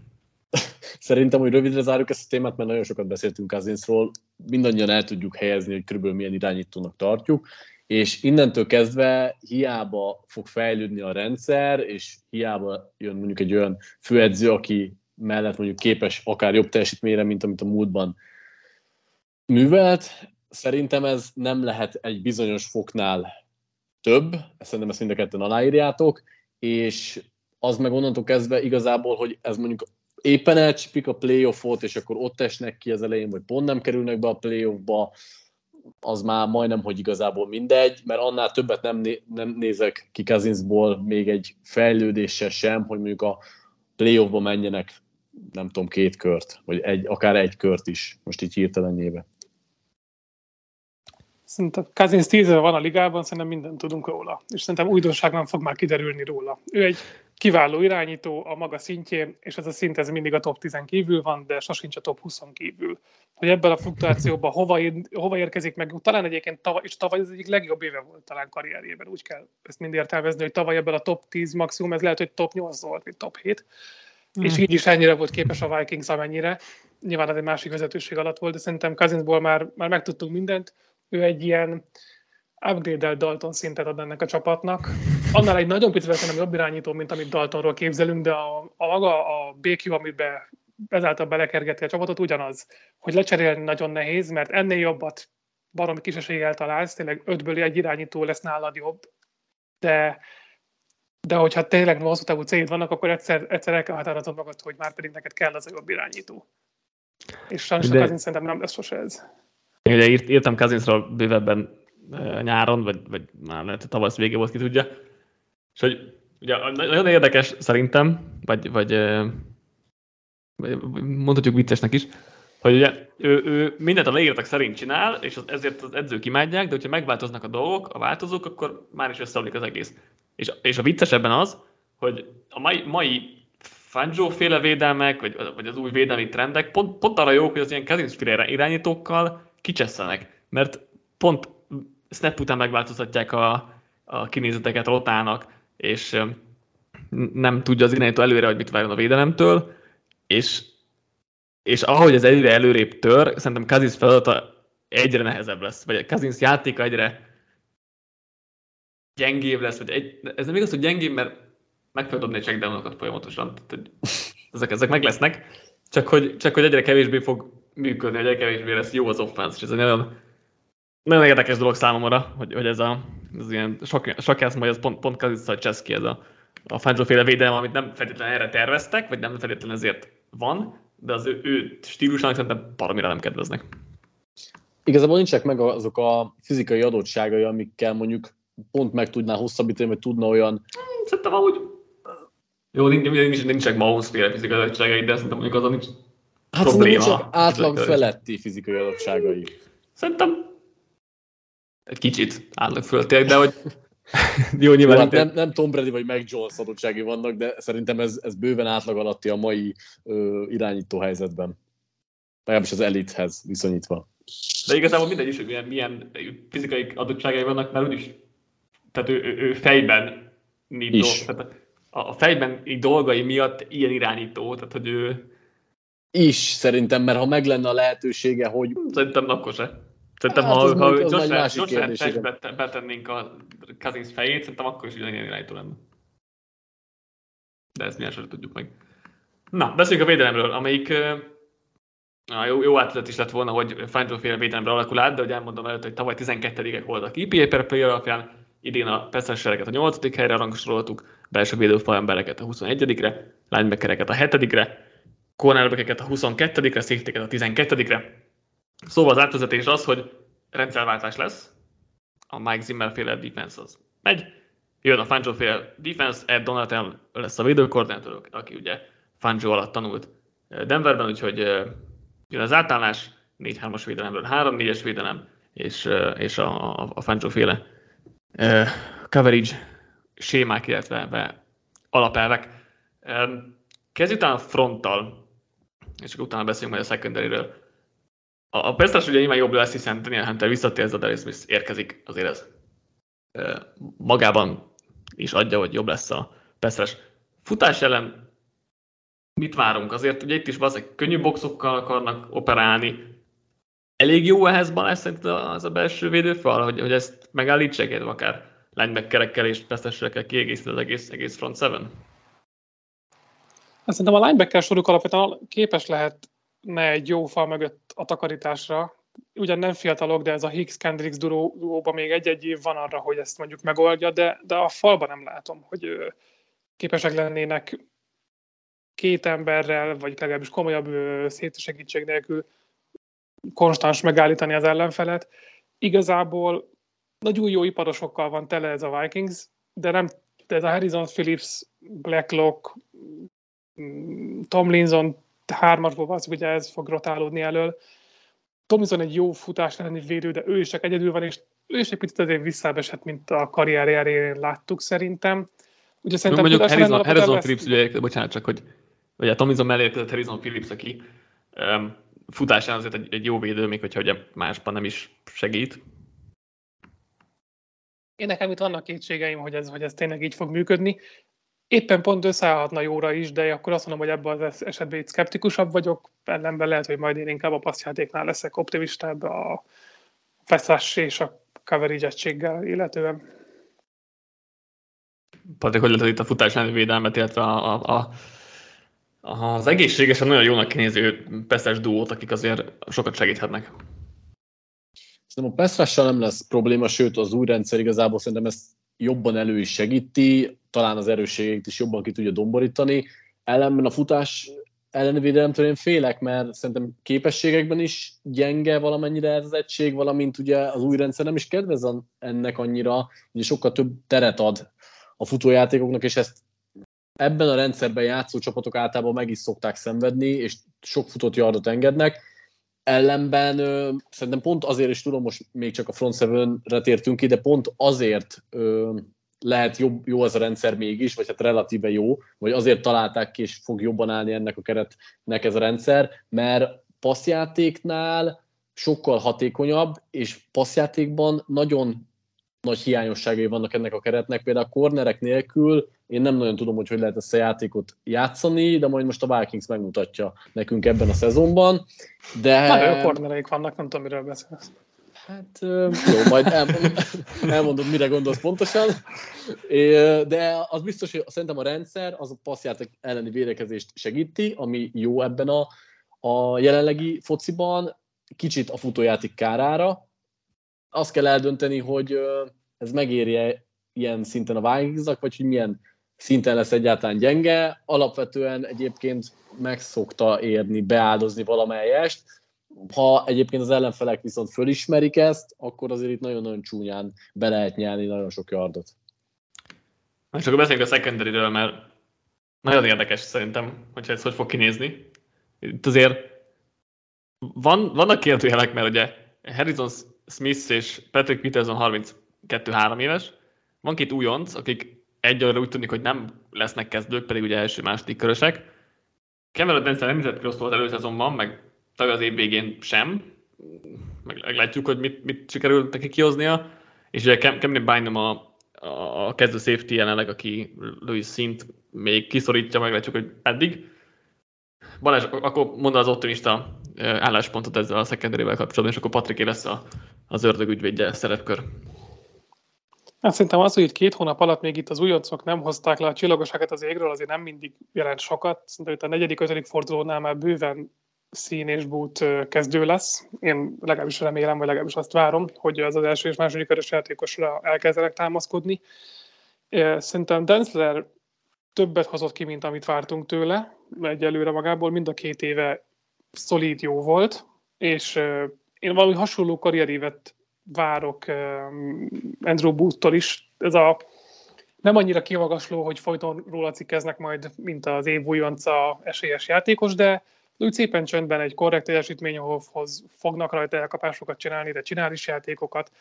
Szerintem, hogy rövidre zárjuk ezt a témát, mert nagyon sokat beszéltünk Cousinsról, mindannyian el tudjuk helyezni, hogy körülbelül milyen irányítónak tartjuk, és innentől kezdve hiába fog fejlődni a rendszer, és hiába jön mondjuk egy olyan főedző, aki mellett mondjuk képes akár jobb teljesítményre, mint amit a múltban művelt, szerintem ez nem lehet egy bizonyos foknál több, szerintem ezt mind a ketten aláírjátok, és az meg onnantól kezdve igazából, hogy ez mondjuk éppen elcsipik a playoffot, és akkor ott esnek ki az elején, vagy pont nem kerülnek be a playoffba, az már majdnem, hogy igazából mindegy, mert annál többet nem, né- nem nézek ki Kazinsból még egy fejlődéssel sem, hogy mondjuk a playoffba menjenek, nem tudom, két kört, vagy egy, akár egy kört is, most így hirtelenjébe. Szerintem Kazinsz tíz van a ligában, szerintem mindent tudunk róla. És szerintem újdonság nem fog már kiderülni róla. Ő egy kiváló irányító a maga szintjén, és ez a szint ez mindig a top 10 kívül van, de sosincs a top 20 kívül. Hogy ebben a fluktuációban hova, ér, hova érkezik meg, talán egyébként tavaly, és tavaly az egyik legjobb éve volt talán karrierjében, úgy kell ezt mind értelmezni, hogy tavaly ebben a top 10 maximum, ez lehet, hogy top 8 volt, vagy top 7, mm. és így is ennyire volt képes a Vikings, amennyire. Nyilván az egy másik vezetőség alatt volt, de szerintem Kazinsból már, már megtudtunk mindent. Ő egy ilyen, upgrade Dalton szintet ad ennek a csapatnak. Annál egy nagyon picivel szerintem jobb irányító, mint amit Daltonról képzelünk, de a, a maga a BQ, amiben ezáltal belekergeti a csapatot, ugyanaz, hogy lecserélni nagyon nehéz, mert ennél jobbat baromi kis eséllyel találsz, tényleg ötből egy irányító lesz nálad jobb, de, de hogyha tényleg hosszú távú célid vannak, akkor egyszer, egyszer el kell határoznod magad, hogy már pedig neked kell az a jobb irányító. És sajnos de... a szerintem nem lesz sose ez. Ugye írt, írtam Kazinsról bővebben nyáron, vagy, vagy már lehet, tavasz vége volt, ki tudja. És hogy ugye nagyon érdekes szerintem, vagy, vagy, vagy mondhatjuk viccesnek is, hogy ugye ő, ő mindent a leírtak szerint csinál, és az, ezért az edzők imádják, de hogyha megváltoznak a dolgok, a változók, akkor már is összeomlik az egész. És, és a vicces ebben az, hogy a mai, mai Fangio féle védelmek, vagy, vagy az új védelmi trendek pont, pont arra jók, hogy az ilyen Kazinszféle irányítókkal kicsesszenek. Mert pont snap után megváltoztatják a, a kinézeteket, rotálnak, és nem tudja az irányító előre, hogy mit várjon a védelemtől, és, és ahogy ez egyre előrébb tör, szerintem Kazinsz feladata egyre nehezebb lesz, vagy Kazinsz játéka egyre gyengébb lesz, vagy egy, ez nem igaz, hogy gyengébb, mert meg kell dobni a folyamatosan, tehát, hogy ezek, ezek meg lesznek, csak hogy, csak hogy egyre kevésbé fog működni, egyre kevésbé lesz jó az offense, és ez egy nagyon nagyon érdekes dolog számomra, hogy, hogy ez a ez ilyen sok, sok ez majd ez pont, pont Kazica Cseszki, ez a, a Fangio féle védelem, amit nem feltétlenül erre terveztek, vagy nem feltétlenül ezért van, de az ő, ő stílusának szerintem baromira nem kedveznek. Igazából nincsenek meg azok a fizikai adottságai, amikkel mondjuk pont meg tudná hosszabbítani, vagy tudna olyan... Szerintem amúgy jó, nincs, nincs, nincsenek Mahomes féle fizikai adottságai, de szerintem mondjuk azon nincs hát probléma. Hát átlag feletti fizikai adottságai. Szerintem egy kicsit állnak föltiek, de hogy jó, nyilván hát nem, nem Tom Brady vagy Meg Jones adottsági vannak, de szerintem ez, ez bőven átlag alatti a mai ö, irányító helyzetben. Legalábbis az elithez viszonyítva. De igazából mindegy is, hogy milyen, milyen fizikai adottságai vannak, mert úgyis, tehát ő, ő, ő fejben is. Dolg, tehát a fejben így dolgai miatt ilyen irányító, tehát hogy ő... Is szerintem, mert ha meg lenne a lehetősége, hogy... Szerintem akkor se. Szerintem, hát, ha, ha Josh, Josh betennénk a Cousins fejét, szerintem akkor is ugyanilyen irányító lenne. De ezt mi sem tudjuk meg. Na, beszéljünk a védelemről, amelyik na, jó, jó átlet is lett volna, hogy Fangio féle védelemre alakul át, de hogy elmondom előtt, hogy tavaly 12-ek voltak IPA per play alapján, idén a Peszersereket a 8. helyre rangsoroltuk, belső védőfal embereket a 21-re, linebackereket a 7-re, cornerbackeket a 22-re, safety a 12-re, Szóval az átvezetés az, hogy rendszerváltás lesz, a Mike Zimmer féle defense az megy, jön a Fangio féle defense, Ed Donatel lesz a védőkoordinátor, aki ugye Fangio alatt tanult Denverben, úgyhogy jön az átállás, 4-3-as védelemről 3-4-es védelem, és, és a, a, a Fangio féle coverage sémák, illetve alapelvek. Kezdjük utána a fronttal, és akkor utána beszélünk majd a secondary-ről. A, a Pestras ugye nyilván jobb lesz, hiszen Daniel Hunter visszatér, Darius Smith érkezik, azért ez magában is adja, hogy jobb lesz a Pestras. Futás ellen mit várunk? Azért ugye itt is valószínűleg könnyű boxokkal akarnak operálni. Elég jó ehhez Balázs szerint az a belső védőfal, hogy, hogy ezt megállítsák, akár linebackerekkel és pesztesekkel kiegészíteni az egész, egész front seven? Hát szerintem a linebacker soruk alapvetően képes lehet ne egy jó fal mögött a takarításra. Ugyan nem fiatalok, de ez a Higgs Kendricks duóban még egy-egy év van arra, hogy ezt mondjuk megoldja, de, de a falban nem látom, hogy képesek lennének két emberrel, vagy legalábbis komolyabb szétsegítség nélkül konstans megállítani az ellenfelet. Igazából nagyon jó iparosokkal van tele ez a Vikings, de nem de ez a Harrison Phillips, Blacklock, mm, Tomlinson hármasból az, ugye ez fog rotálódni elől. Tomlinson egy jó futás elleni védő, de ő is csak egyedül van, és ő is egy picit azért visszábesett, mint a karrierjére láttuk szerintem. Ugye szerintem mondjuk Harrison, Harrison Phillips, ugye, bocsánat, csak hogy ugye Tomlinson mellé érkezett Harrison Phillips, aki um, futásán azért egy, egy jó védő, még hogyha ugye másban nem is segít. Én nekem itt vannak kétségeim, hogy ez, hogy ez tényleg így fog működni. Éppen pont összeállhatna jóra is, de akkor azt mondom, hogy ebben az esetben itt szkeptikusabb vagyok, ellenben lehet, hogy majd én inkább a passzjátéknál leszek optimistább a feszás és a coverage illetően. Patrik, hogy lehet itt a futás védelmet, illetve a, a, a az egészségesen nagyon jónak kinéző Peszes duót, akik azért sokat segíthetnek. Szerintem a Peszrással nem lesz probléma, sőt az új rendszer igazából szerintem ezt jobban elő is segíti, talán az erősségeit is jobban ki tudja domborítani. Ellenben a futás ellenvédelemtől én félek, mert szerintem képességekben is gyenge valamennyire ez az egység, valamint ugye az új rendszer nem is kedvez ennek annyira, ugye sokkal több teret ad a futójátékoknak, és ezt ebben a rendszerben játszó csapatok általában meg is szokták szenvedni, és sok futott yardot engednek. Ellenben ö, szerintem pont azért is tudom, most még csak a front seven-re tértünk ki, de pont azért ö, lehet jobb, jó ez a rendszer mégis, vagy hát relatíve jó, vagy azért találták ki, és fog jobban állni ennek a keretnek ez a rendszer, mert passzjátéknál sokkal hatékonyabb, és passzjátékban nagyon nagy hiányosságai vannak ennek a keretnek, például a kornerek nélkül én nem nagyon tudom, hogy hogy lehet ezt a játékot játszani, de majd most a Vikings megmutatja nekünk ebben a szezonban. De... Nagyon kornereik vannak, nem tudom, miről beszélsz. Hát jó, majd elmondom, elmondom, mire gondolsz pontosan. De az biztos, hogy szerintem a rendszer az a passzjáték elleni védekezést segíti, ami jó ebben a, a jelenlegi fociban, kicsit a futójáték kárára. Azt kell eldönteni, hogy ez megérje ilyen szinten a Vikingsnak, vagy hogy milyen szinten lesz egyáltalán gyenge. Alapvetően egyébként meg szokta érni beáldozni valamelyest. Ha egyébként az ellenfelek viszont fölismerik ezt, akkor azért itt nagyon-nagyon csúnyán be lehet nyelni nagyon sok yardot. És akkor beszéljünk a secondary mert nagyon érdekes szerintem, hogyha ez hogy fog kinézni. Itt azért van, vannak kérdőjelek, mert ugye Harrison Smith és Patrick Peterson 32-3 éves, van két újonc, akik egyelőre úgy tűnik, hogy nem lesznek kezdők, pedig ugye első-második körösek. Cameron Denzel nem izett cross volt előszezonban, meg tavaly az év végén sem. Meg látjuk, hogy mit, mit sikerült neki kihoznia. És ugye Cameron Bynum a, a, kezdő safety jelenleg, aki Louis Szint még kiszorítja, meg látjuk, hogy eddig. Balázs, akkor mondd az optimista álláspontot ezzel a secondary kapcsolatban, és akkor Patriké lesz a, az ördög ügyvédje szerepkör. Hát szerintem az, hogy itt két hónap alatt még itt az újoncok nem hozták le a csillagoságot az égről, azért nem mindig jelent sokat. Szerintem itt a negyedik, ötödik fordulónál már bőven szín és bút kezdő lesz. Én legalábbis remélem, vagy legalábbis azt várom, hogy az az első és második körös játékosra elkezdenek támaszkodni. Szerintem Densler többet hozott ki, mint amit vártunk tőle, egyelőre magából, mind a két éve szolid jó volt, és én valami hasonló karrierévet várok Andrew Booth-tól is. Ez a nem annyira kimagasló, hogy folyton róla cikkeznek majd, mint az év újonca esélyes játékos, de úgy szépen csöndben egy korrekt teljesítmény, ahol fognak rajta elkapásokat csinálni, de csinál is játékokat,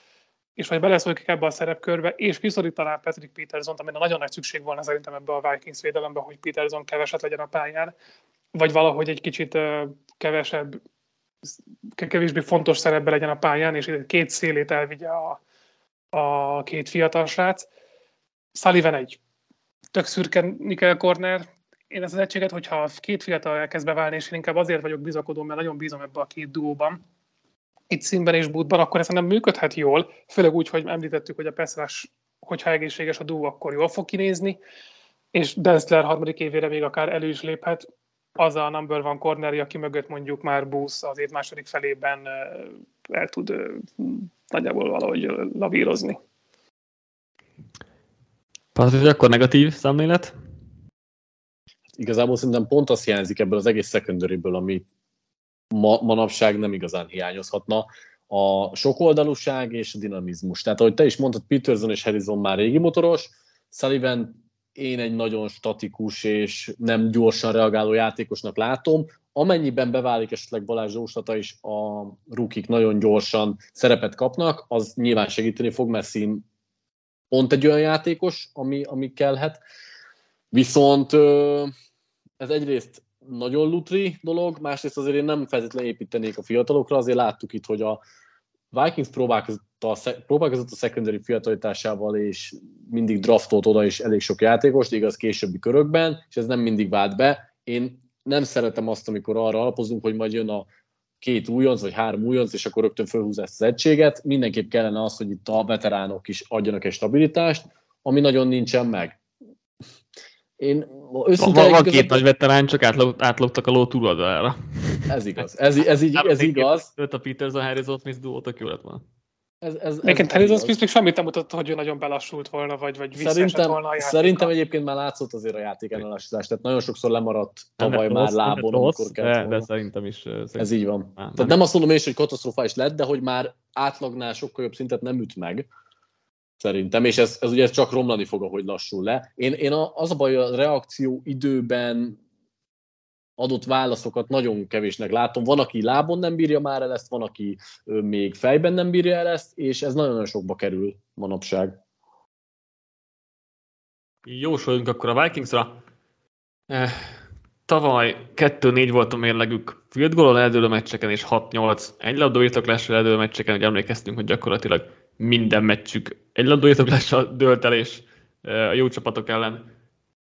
és vagy beleszóljunk ebbe a szerepkörbe, és kiszorítaná Patrick Peterson-t, amire nagyon nagy szükség volna szerintem ebbe a Vikings védelembe, hogy Peterson keveset legyen a pályán, vagy valahogy egy kicsit kevesebb kevésbé fontos szerepben legyen a pályán, és két szélét elvigye a, a két fiatal srác. Sullivan egy tök szürke Nickel Corner. Én ezt az egységet, hogyha két fiatal elkezd beválni, és én inkább azért vagyok bizakodó, mert nagyon bízom ebbe a két duóban, itt színben és bútban, akkor ez nem működhet jól, főleg úgy, hogy említettük, hogy a Peszrás, hogyha egészséges a duó, akkor jól fog kinézni, és Densler harmadik évére még akár elő is léphet az a number van corneri, aki mögött mondjuk már busz az év második felében el tud nagyjából valahogy lavírozni. Patrik, akkor negatív szemlélet? Igazából szerintem pont azt hiányzik ebből az egész secondary ami ma, manapság nem igazán hiányozhatna, a sokoldalúság és a dinamizmus. Tehát ahogy te is mondtad, Peterson és Harrison már régi motoros, Sullivan én egy nagyon statikus és nem gyorsan reagáló játékosnak látom, amennyiben beválik esetleg Balázs jóslata is a rukik nagyon gyorsan szerepet kapnak, az nyilván segíteni fog, mert szín pont egy olyan játékos, ami, ami kellhet. Viszont ez egyrészt nagyon lutri dolog, másrészt azért én nem feltétlenül építenék a fiatalokra, azért láttuk itt, hogy a Vikings próbálkozott a, próbálkozott a secondary fiatalításával, és mindig draftolt oda is elég sok játékost, igaz későbbi körökben, és ez nem mindig vált be. Én nem szeretem azt, amikor arra alapozunk, hogy majd jön a két újonc, vagy három újonc, és akkor rögtön fölhúz ezt az egységet. Mindenképp kellene az, hogy itt a veteránok is adjanak egy stabilitást, ami nagyon nincsen meg. Én őszinte... Van, van két nagy veterán, csak átlogtak a ló túloldalára. Ez igaz. Ez, ez, így, ez igaz. Öt a Peterson Harrison Smith duó, tök jó lett volna. Ez, ez, egyébként Harrison Smith még semmit nem mutatta, hogy ő nagyon belassult volna, vagy, vagy szerintem, volna a játéka. Szerintem egyébként már látszott azért a játék ellenállásítás, tehát nagyon sokszor lemaradt tavaly már rossz, lábon, rossz, amikor kellett de, de szerintem is. Szerintem ez így van. Nem, tehát nem, nem azt mondom én is, hogy katasztrofális lett, de hogy már átlagnál sokkal jobb szintet nem üt meg, szerintem, és ez, ez ugye csak romlani fog, ahogy lassul le. Én, én az a baj, a reakció időben adott válaszokat nagyon kevésnek látom. Van, aki lábon nem bírja már el ezt, van, aki még fejben nem bírja el ezt, és ez nagyon-nagyon sokba kerül manapság. Jósoljunk akkor a Vikingsra. Eh, tavaly 2-4 volt a mérlegük field goal eldőlő meccseken, és 6-8 egy labdaírtaklásra eldőlő meccseken, hogy emlékeztünk, hogy gyakorlatilag minden meccsük egy labdaírtaklással dölt el, és a jó csapatok ellen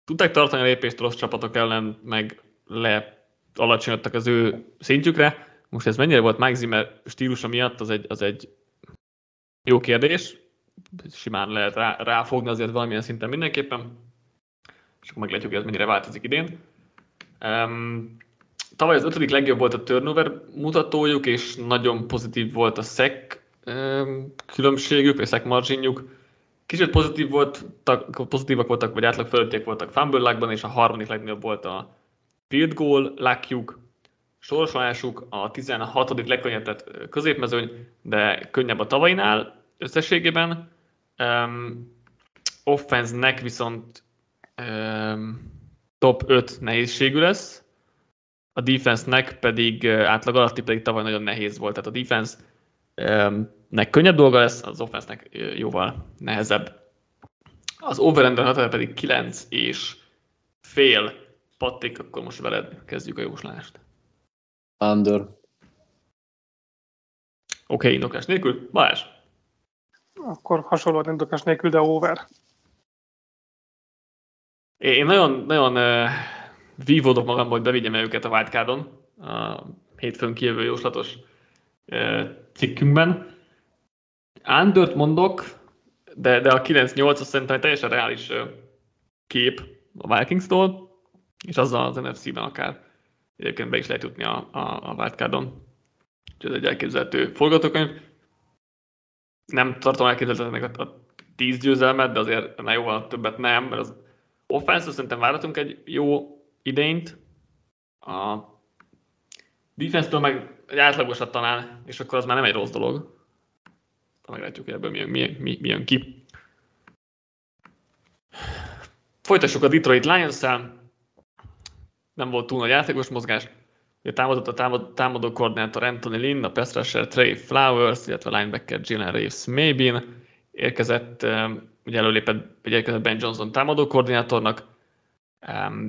tudták tartani a lépést rossz csapatok ellen, meg le alacsonyodtak az ő szintjükre. Most ez mennyire volt Mike Zimmer stílusa miatt, az egy, az egy jó kérdés. Simán lehet rá, ráfogni azért valamilyen szinten mindenképpen. És akkor meglátjuk, hogy ez mennyire változik idén. Um, tavaly az ötödik legjobb volt a turnover mutatójuk, és nagyon pozitív volt a um, különbségük, vagy szek marginjuk. Kicsit pozitív volt, pozitívak voltak, vagy átlag fölöttiek voltak fumble és a harmadik legnagyobb volt a field goal lakjuk, sorsolásuk a 16. legkönnyebb középmezőny, de könnyebb a tavainál összességében. Um, offense-nek viszont um, top 5 nehézségű lesz, a defense-nek pedig átlag alatti pedig tavaly nagyon nehéz volt, tehát a defense-nek könnyebb dolga lesz, az offense-nek jóval nehezebb. Az over pedig 9 és fél Patrik, akkor most veled kezdjük a jóslást. Under. Oké, okay, indokás nélkül. Balázs. Akkor hasonló indokás nélkül, de over. Én nagyon, nagyon uh, vívódok magam, hogy bevigyem őket a wildcardon, a hétfőn kijövő jóslatos cikkünkben. Undert mondok, de, de a 9-8 azt szerintem egy teljesen reális kép a Vikings-tól és azzal az NFC-ben akár egyébként be is lehet jutni a, a, a wildcardon. Úgyhogy ez egy elképzelhető forgatókönyv. Nem tartom elképzelhetőnek a, a 10 győzelmet, de azért ne jóval többet nem, mert az offense szerintem várhatunk egy jó idényt. A defense-től meg egy átlagosat talán, és akkor az már nem egy rossz dolog. Meglátjuk, hogy ebből mi, mi, mi, mi jön ki. Folytassuk a Detroit Lions-szel nem volt túl nagy játékos mozgás. Ugye támadott a támad, támadó koordinátor Anthony Lynn, a pass rusher Trey Flowers, illetve a linebacker Jalen Reeves Maybin. Érkezett, ugye előlépett, ugye érkezett Ben Johnson támadó koordinátornak,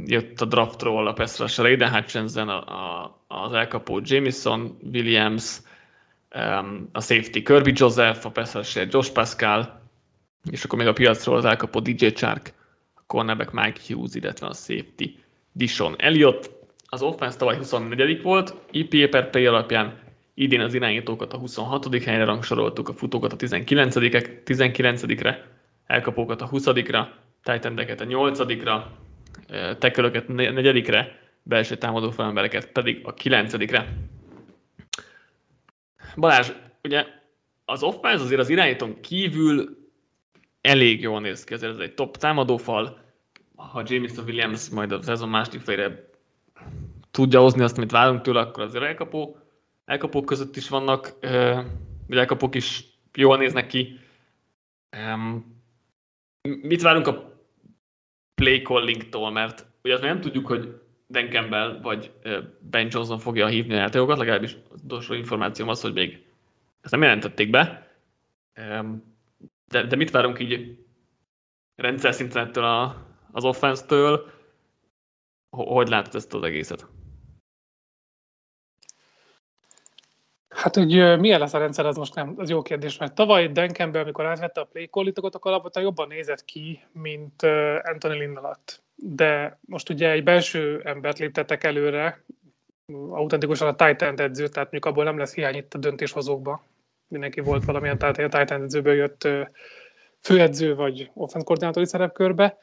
jött a draftról a pass rusher Aiden Hutchinson, a, a, az elkapó Jamison Williams, a safety Kirby Joseph, a pass rusher Josh Pascal, és akkor még a piacról az elkapó DJ Chark, a cornerback Mike Hughes, illetve a safety Dishon Elliott. Az offense tavaly 24 volt, EPA per play alapján idén az irányítókat a 26. helyre rangsoroltuk, a futókat a 19 19-re, elkapókat a 20-ra, tight a 8-ra, tekölöket 4-re, belső támadó felembereket pedig a 9-re. Balázs, ugye az offense azért az irányítón kívül elég jól néz ki, ezért ez egy top támadófal, ha Jameson Williams majd a szezon második felére tudja hozni azt, amit várunk tőle, akkor azért elkapó, elkapók között is vannak, vagy elkapók is jól néznek ki. Mit várunk a play callingtól, mert ugye azt nem tudjuk, hogy Dan vagy Ben Johnson fogja hívni a játékokat, legalábbis utolsó információm az, hogy még ezt nem jelentették be. De, de mit várunk így rendszer szinten ettől a, az offense-től? Hogy látod ezt az egészet? Hát, hogy milyen lesz a rendszer, az most nem, az jó kérdés, mert tavaly Campbell, amikor átvette a play call akkor alapvetően jobban nézett ki, mint Anthony Lynn alatt. De most ugye egy belső embert léptettek előre, autentikusan a Titan edző, tehát mondjuk abból nem lesz hiány itt a döntéshozókba. Mindenki volt valamilyen, tehát a Titan edzőből jött főedző vagy offense koordinátori szerepkörbe.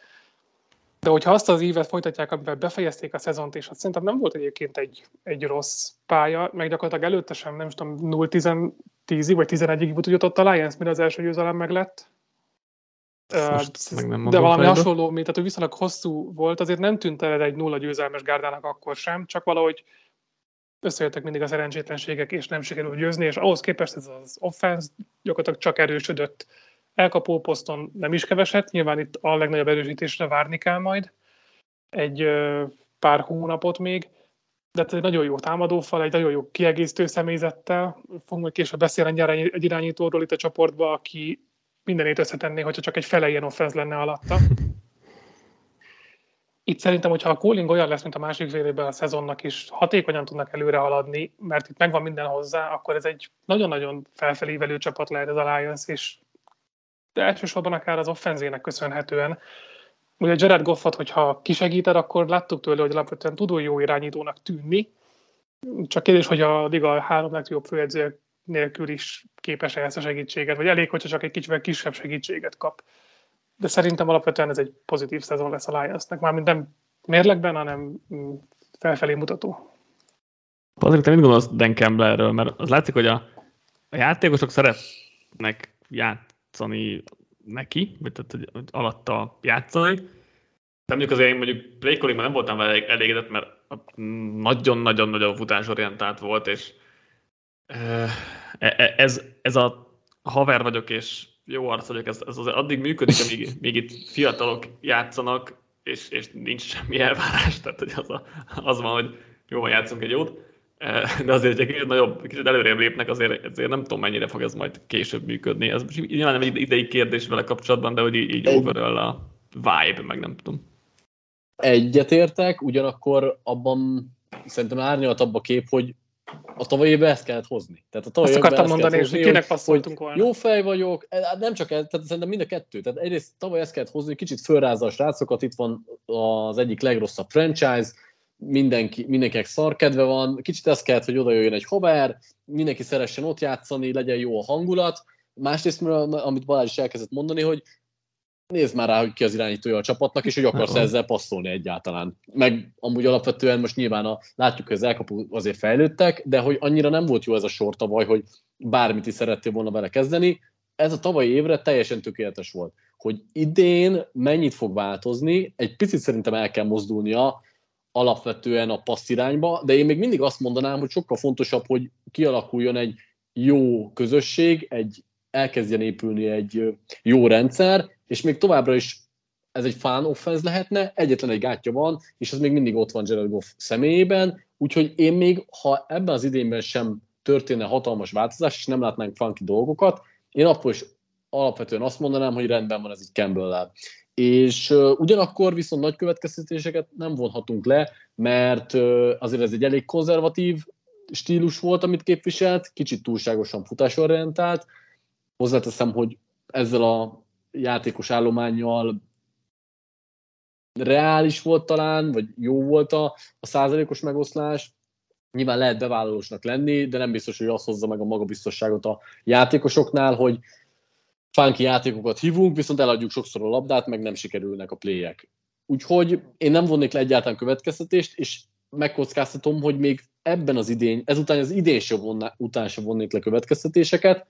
De hogyha azt az évet folytatják, amivel befejezték a szezont, és azt szerintem nem volt egyébként egy, egy rossz pálya, meg gyakorlatilag előtte sem, nem is tudom, 0-10-ig vagy 11-ig jutott a Lions, mire az első győzelem meg lett. Most meg nem de valami fejbe. hasonló, mint tehát hogy viszonylag hosszú volt, azért nem tűnt el egy nulla győzelmes gárdának akkor sem, csak valahogy összejöttek mindig a szerencsétlenségek, és nem sikerült győzni, és ahhoz képest ez az offense gyakorlatilag csak erősödött Elkapó poszton nem is keveset, nyilván itt a legnagyobb erősítésre várni kell majd egy pár hónapot még, de ez egy nagyon jó támadófal, egy nagyon jó kiegészítő személyzettel. Fogunk majd később beszélni egy irányítóról itt a csoportba, aki mindenét összetenné, hogyha csak egy fele ilyen offense lenne alatta. Itt szerintem, hogyha a cooling olyan lesz, mint a másik félében a szezonnak is, hatékonyan tudnak előre haladni, mert itt megvan minden hozzá, akkor ez egy nagyon-nagyon felfelévelő csapat lehet ez a Lions, és de elsősorban akár az offenzének köszönhetően. Ugye Jared Goffot, hogyha kisegíted, akkor láttuk tőle, hogy alapvetően tudó jó irányítónak tűnni. Csak kérdés, hogy a liga három legjobb főedző nélkül is képes ezt a segítséget, vagy elég, hogyha csak egy kicsivel kisebb segítséget kap. De szerintem alapvetően ez egy pozitív szezon lesz a Lionsnek, mármint nem mérlegben, hanem felfelé mutató. Patrik, te mit gondolsz Dan Campbellről? Mert az látszik, hogy a, a játékosok szeretnek ját, játszani neki, vagy tehát hogy alatta játszani. De mondjuk azért én mondjuk play nem voltam vele elégedett, mert nagyon-nagyon-nagyon futásorientált volt, és e, e, ez, ez a haver vagyok, és jó arc vagyok, ez, ez azért addig működik, amíg még itt fiatalok játszanak, és, és nincs semmi elvárás, tehát hogy az, a, az van, hogy jó, játszunk egy jót de azért, egy kicsit nagyobb, kicsit előrébb lépnek, azért, azért nem tudom, mennyire fog ez majd később működni. Ez nyilván nem egy idei kérdés vele kapcsolatban, de hogy így, így overall a vibe, meg nem tudom. Egyetértek, ugyanakkor abban szerintem árnyaltabb a kép, hogy a tavalyi évben ezt kellett hozni. Tehát a tavalyi Azt akartam mondani, hozni, hogy kinek passzoltunk volna. Jó fej vagyok, e, hát nem csak ez, tehát szerintem mind a kettő. Tehát egyrészt tavaly ezt kellett hozni, kicsit fölrázza a srácokat, itt van az egyik legrosszabb franchise, mindenki, mindenkinek szarkedve van, kicsit ez kellett, hogy oda jöjjön egy haver, mindenki szeressen ott játszani, legyen jó a hangulat. Másrészt, amit Balázs is elkezdett mondani, hogy nézd már rá, hogy ki az irányítója a csapatnak, és hogy akarsz ezzel passzolni egyáltalán. Meg amúgy alapvetően most nyilván a, látjuk, hogy az elkapó azért fejlődtek, de hogy annyira nem volt jó ez a sor tavaly, hogy bármit is szerettél volna vele kezdeni. Ez a tavalyi évre teljesen tökéletes volt. Hogy idén mennyit fog változni, egy picit szerintem el kell mozdulnia alapvetően a passz irányba, de én még mindig azt mondanám, hogy sokkal fontosabb, hogy kialakuljon egy jó közösség, egy elkezdjen épülni egy jó rendszer, és még továbbra is ez egy fán offense lehetne, egyetlen egy gátja van, és az még mindig ott van Jared Goff személyében, úgyhogy én még, ha ebben az idénben sem történne hatalmas változás, és nem látnánk funky dolgokat, én akkor is alapvetően azt mondanám, hogy rendben van ez így campbell és uh, ugyanakkor viszont nagy következtetéseket nem vonhatunk le, mert azért ez egy elég konzervatív stílus volt, amit képviselt, kicsit túlságosan futásorientált. Hozzáteszem, hogy ezzel a játékos állományjal reális volt talán, vagy jó volt a, a százalékos megoszlás. Nyilván lehet bevállalósnak lenni, de nem biztos, hogy az hozza meg a magabiztosságot a játékosoknál, hogy funky játékokat hívunk, viszont eladjuk sokszor a labdát, meg nem sikerülnek a playek. Úgyhogy én nem vonnék le egyáltalán következtetést, és megkockáztatom, hogy még ebben az idén, ezután az idén sem vonná, után sem vonnék le következtetéseket.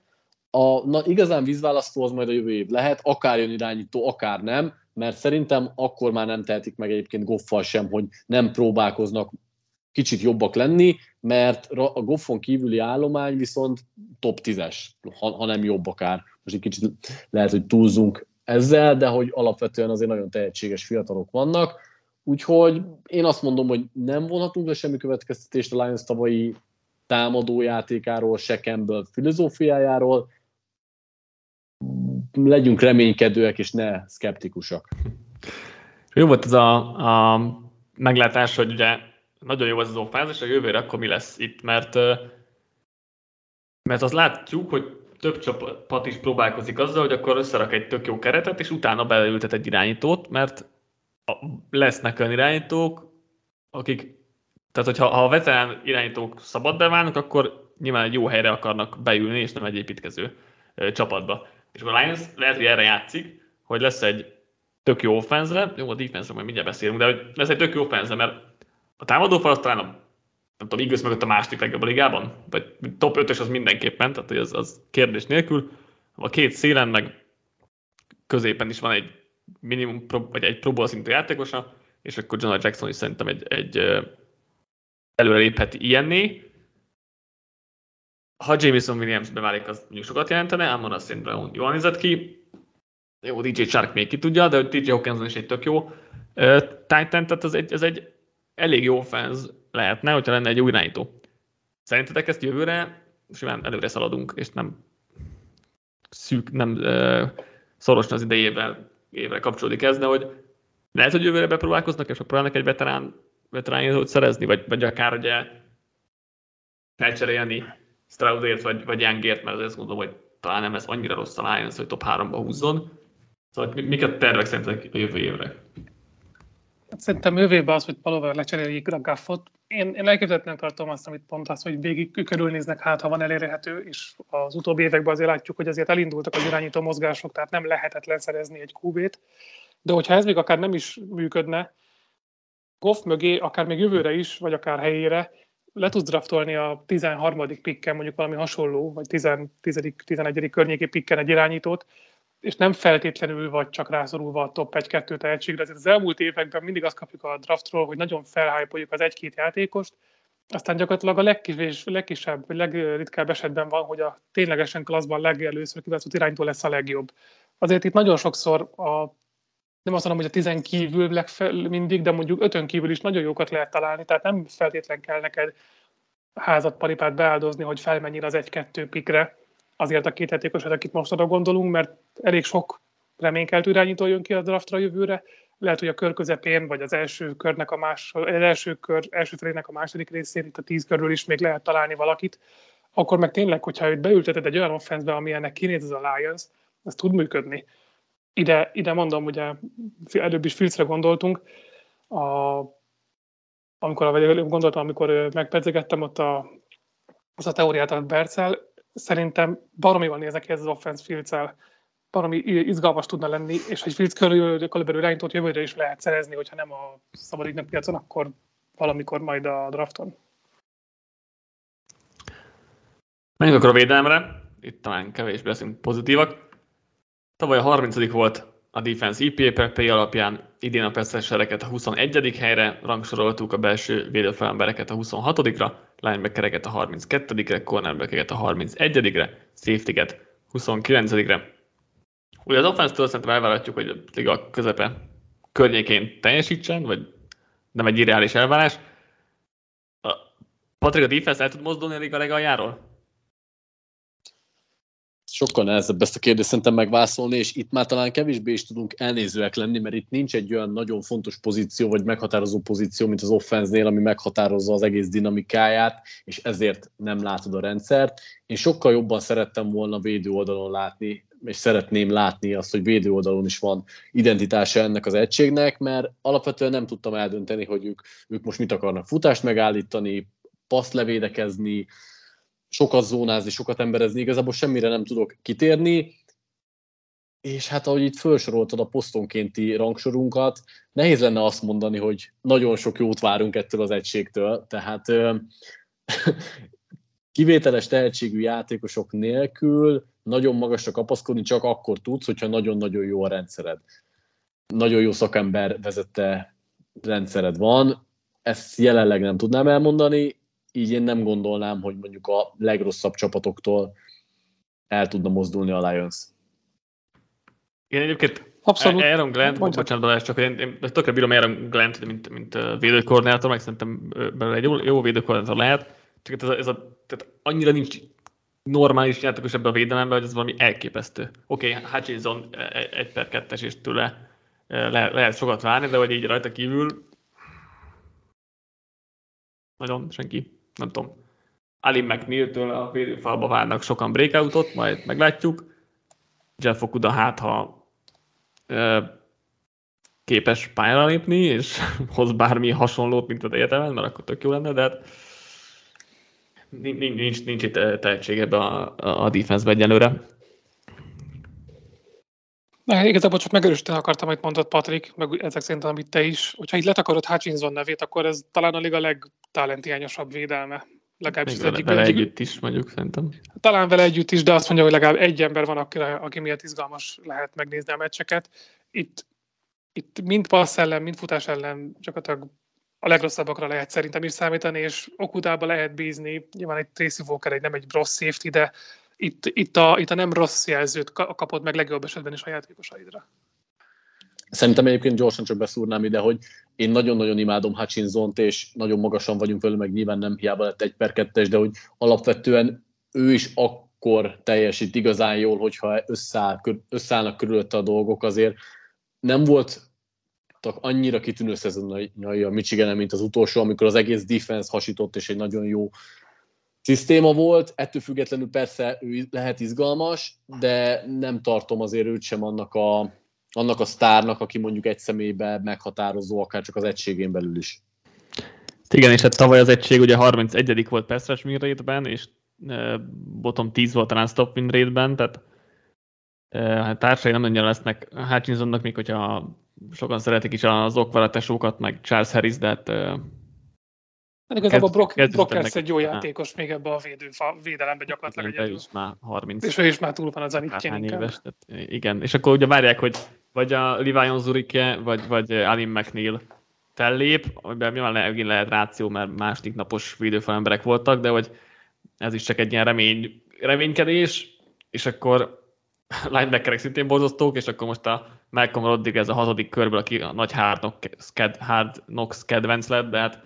A na, igazán vízválasztó az majd a jövő év lehet, akár jön irányító, akár nem, mert szerintem akkor már nem tehetik meg egyébként Goffal sem, hogy nem próbálkoznak kicsit jobbak lenni, mert a Goffon kívüli állomány viszont top 10-es, ha, ha nem jobb akár most egy kicsit lehet, hogy túlzunk ezzel, de hogy alapvetően azért nagyon tehetséges fiatalok vannak, Úgyhogy én azt mondom, hogy nem vonhatunk le semmi következtetést a Lions tavalyi támadójátékáról, se Campbell filozófiájáról. Legyünk reménykedőek, és ne szkeptikusak. Jó volt ez a, a meglátás, hogy ugye nagyon jó ez az offense, és a jövőre akkor mi lesz itt, mert, mert azt látjuk, hogy több csapat is próbálkozik azzal, hogy akkor összerak egy tök jó keretet, és utána beleültet egy irányítót, mert lesznek olyan irányítók, akik, tehát hogyha ha a veterán irányítók szabad beválnak, akkor nyilván egy jó helyre akarnak beülni, és nem egy építkező csapatba. És a Lions lehet, hogy erre játszik, hogy lesz egy tök jó offense jó, a defense majd mindjárt beszélünk, de hogy lesz egy tök jó offense mert a támadó fal talán a nem tudom, Eagles mögött a második legjobb a ligában, vagy top 5-ös az mindenképpen, tehát az, az kérdés nélkül. A két szélen meg középen is van egy minimum, vagy egy próból szintű játékosa, és akkor John Jackson is szerintem egy, egy előrelépheti ilyenné. Ha Jameson Williams beválik, az mondjuk sokat jelentene, ám az St. Brown jól nézett ki. Jó, DJ Shark még ki tudja, de DJ Hawkinson is egy tök jó Titan, tehát ez egy, ez egy elég jó fans lehetne, hogyha lenne egy új irányító. Szerintetek ezt jövőre simán előre szaladunk, és nem szűk, nem uh, szorosan az idejével évre kapcsolódik ez, de hogy lehet, hogy jövőre bepróbálkoznak, és próbálnak egy veterán, veterán szerezni, vagy, vagy akár ugye felcserélni Stroudért, vagy, vagy Youngért, mert azt gondolom, hogy talán nem lesz annyira rossz a Lions, hogy top 3-ba húzzon. Szóval mik a tervek szerintek a jövő évre? Szerintem jövőben az, hogy valóban lecseréljék a gaffot. Én, én elképzelhetően tartom azt, amit pont az, hogy végig körülnéznek, hát ha van elérhető, és az utóbbi években azért látjuk, hogy azért elindultak az irányító mozgások, tehát nem lehetetlen szerezni egy QB-t. De hogyha ez még akár nem is működne, Goff mögé, akár még jövőre is, vagy akár helyére, le tudsz draftolni a 13. pikken, mondjuk valami hasonló, vagy 10. 10. 11. környéki pikken egy irányítót, és nem feltétlenül vagy csak rászorulva a top 1-2 tehetségre. Ezért az elmúlt években mindig azt kapjuk a draftról, hogy nagyon felhájpoljuk az egy-két játékost, aztán gyakorlatilag a legkis, legkisebb, vagy legritkább esetben van, hogy a ténylegesen klasszban legelőször kiválasztott iránytól lesz a legjobb. Azért itt nagyon sokszor a nem azt mondom, hogy a tizen kívül legfel, mindig, de mondjuk ötön kívül is nagyon jókat lehet találni, tehát nem feltétlen kell neked házat, paripát beáldozni, hogy felmenjél az egy-kettő pikre, azért a két játékosat, akit most oda gondolunk, mert elég sok reménykeltő irányító jön ki a draftra jövőre, lehet, hogy a kör közepén, vagy az első körnek a más, az első kör, első felének a második részén, itt a tíz körül is még lehet találni valakit, akkor meg tényleg, hogyha őt beülteted egy olyan offenszbe, amilyennek kinéz az a Lions, ez tud működni. Ide, ide mondom, ugye előbb is Filcre gondoltunk, a, amikor, vagy gondoltam, amikor megpedzegettem ott a, az a teóriát a Bercel, szerintem baromi van néznek ez az offense fields baromi izgalmas tudna lenni, és hogy Fields körül, körülbelül irányítót jövőre is lehet szerezni, hogyha nem a szabad piacon, akkor valamikor majd a drafton. Menjünk akkor a védelemre. Itt talán kevésbé leszünk pozitívak. Tavaly a 30. volt a Defense EPA per play alapján, idén a percessereket a 21. helyre, rangsoroltuk a belső védőfelembereket a 26-ra, linebackereket a 32-re, cornerbackeket a 31-re, safety-get 29-re. Ugye az offense-től szerintem elvárhatjuk, hogy a liga közepe környékén teljesítsen, vagy nem egy irreális elvárás. Patrik, a defense el tud mozdulni a liga legaljáról? Sokkal nehezebb ezt a kérdést szerintem megválaszolni, és itt már talán kevésbé is tudunk elnézőek lenni, mert itt nincs egy olyan nagyon fontos pozíció, vagy meghatározó pozíció, mint az offenznél, ami meghatározza az egész dinamikáját, és ezért nem látod a rendszert. Én sokkal jobban szerettem volna védő oldalon látni, és szeretném látni azt, hogy védő oldalon is van identitása ennek az egységnek, mert alapvetően nem tudtam eldönteni, hogy ők, ők most mit akarnak futást megállítani, paszt levédekezni, sokat zónázni, sokat emberezni, igazából semmire nem tudok kitérni, és hát ahogy itt felsoroltad a posztonkénti rangsorunkat, nehéz lenne azt mondani, hogy nagyon sok jót várunk ettől az egységtől, tehát kivételes tehetségű játékosok nélkül nagyon magasra kapaszkodni csak akkor tudsz, hogyha nagyon-nagyon jó a rendszered. Nagyon jó szakember vezette rendszered van, ezt jelenleg nem tudnám elmondani, így én nem gondolnám, hogy mondjuk a legrosszabb csapatoktól el tudna mozdulni a Lions. Én egyébként Abszolút. Aaron Glenn, bocsánat, Balázs, csak én, én tökre bírom Aaron Glenn, mint, mint védőkoordinátor, meg szerintem belőle egy jó, jó védőkoordinátor lehet, csak ez a, ez a tehát annyira nincs normális játékos ebben a védelemben, hogy ez valami elképesztő. Oké, okay, Hutchinson e, e, egy per kettes, és tőle le, lehet sokat várni, de hogy így rajta kívül nagyon senki, nem tudom. Ali McNeil-től a védőfalba várnak sokan breakoutot, majd meglátjuk. Jeff Okuda hát, ha e, képes pályára lépni, és hoz bármi hasonlót, mint az egyetemen, mert akkor tök jó lenne, de hát nincs, nincs, nincs itt tehetség ebbe a, a defense-be egyelőre. Na, igazából csak megerősíteni akartam, amit mondott Patrik, meg ezek szerint, amit te is. Hogyha így letakarod Hutchinson nevét, akkor ez talán a liga legtalentiányosabb védelme. Legalábbis az egyik, vele egyik, együtt is mondjuk szerintem. Talán vele együtt is, de azt mondja, hogy legalább egy ember van, aki, aki miatt izgalmas lehet megnézni a meccseket. Itt, itt mind passz ellen, mind futás ellen gyakorlatilag a legrosszabbakra lehet szerintem is számítani, és Okudába lehet bízni. Nyilván egy Tracy Walker egy nem egy rossz safety, de itt, itt, a, itt a nem rossz jelzőt kapod meg legjobb esetben is a játékosaidra. Szerintem egyébként gyorsan csak beszúrnám ide, hogy én nagyon-nagyon imádom Hutchinson-t, és nagyon magasan vagyunk vele, meg nyilván nem hiába lett egy per kettes, de hogy alapvetően ő is akkor teljesít igazán jól, hogyha összeáll, összeállnak körülötte a dolgok, azért nem volt annyira kitűnő szezonjai a michigan mint az utolsó, amikor az egész defense hasított, és egy nagyon jó szisztéma volt, ettől függetlenül persze ő lehet izgalmas, de nem tartom azért őt sem annak a, annak a sztárnak, aki mondjuk egy személyben meghatározó, akár csak az egységén belül is. Igen, és hát tavaly az egység ugye 31. volt win rate-ben, és uh, bottom 10 volt a stop win rate-ben, tehát hát társai nem annyira lesznek Hutchinsonnak, még hogyha sokan szeretik is az okvaratesokat, meg Charles Harris, de Hát igazából Brock, Brock egy jó játékos még ebbe a védő, védelembe gyakorlatilag egyedül. Ő is már 30. És ő is már túl van az Anitjen éves. Tehát igen, és akkor ugye várják, hogy vagy a Livion Zurike, vagy, vagy Alim McNeil fellép, amiben nyilván megint lehet ráció, mert második napos védőfal emberek voltak, de hogy ez is csak egy ilyen remény, reménykedés, és akkor linebackerek szintén borzasztók, és akkor most a Malcolm Rodriguez a hazadik körből, aki a nagy hard knocks, hard knocks kedvenc lett, de hát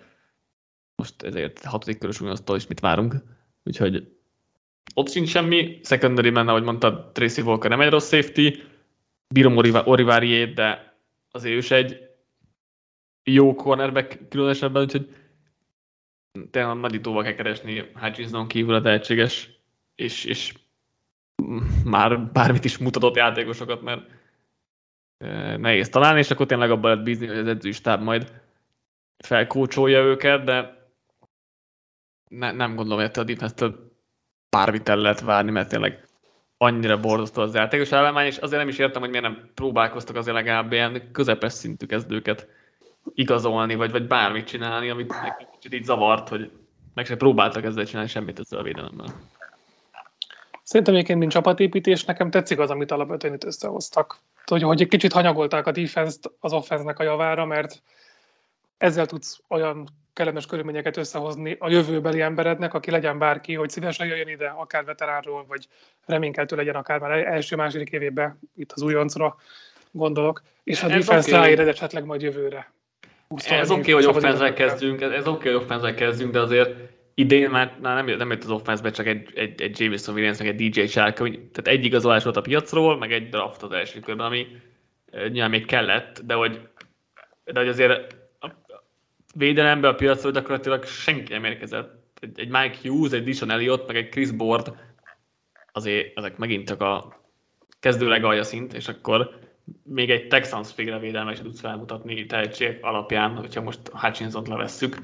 most ezért hatodik körös ugyanaztól is mit várunk. Úgyhogy ott sincs semmi. Secondary menne, ahogy mondtad, Tracy Walker nem egy rossz safety. Bírom Orivariét, de azért ő is egy jó cornerback különösebben, úgyhogy tényleg nagyítóval kell keresni Hutchinson kívül a tehetséges, és, és már bármit is mutatott játékosokat, mert e, nehéz találni, és akkor tényleg abban lehet bízni, hogy az edzőstáb majd felkócsolja őket, de ne, nem gondolom, hogy a defense-től bármit el lehet várni, mert tényleg annyira borzasztó az játékos állomány, és azért nem is értem, hogy miért nem próbálkoztak azért legalább ilyen közepes szintű kezdőket igazolni, vagy, vagy bármit csinálni, amit nekem kicsit így zavart, hogy meg se próbáltak ezzel csinálni semmit ezzel a védelemmel. Szerintem egyébként, mint csapatépítés, nekem tetszik az, amit alapvetően itt összehoztak. Hogy, hogy egy kicsit hanyagolták a defense-t az offense a javára, mert ezzel tudsz olyan kellemes körülményeket összehozni a jövőbeli emberednek, aki legyen bárki, hogy szívesen jöjjön ide, akár veteránról, vagy reménykeltő legyen akár már első-második évében, itt az újoncra gondolok, és a defense okay. ráér esetleg majd jövőre. Ez oké, okay, hogy offense kezdünk, ez, ez oké, okay, hogy offense kezdünk, de azért idén már nem, nem jött az offense csak egy, egy, egy Jameson Williams, meg egy DJ Shark, tehát egy igazolás volt a piacról, meg egy draft az első körben, ami eh, nyilván még kellett, de hogy, de hogy azért védelembe a piacra gyakorlatilag senki nem érkezett. Egy, egy Mike Hughes, egy Dishon Elliott, meg egy Chris Board, azért ezek megint csak a kezdő legalja szint, és akkor még egy Texans féle védelme is tudsz felmutatni tehetség alapján, hogyha most Hutchinson-t levesszük.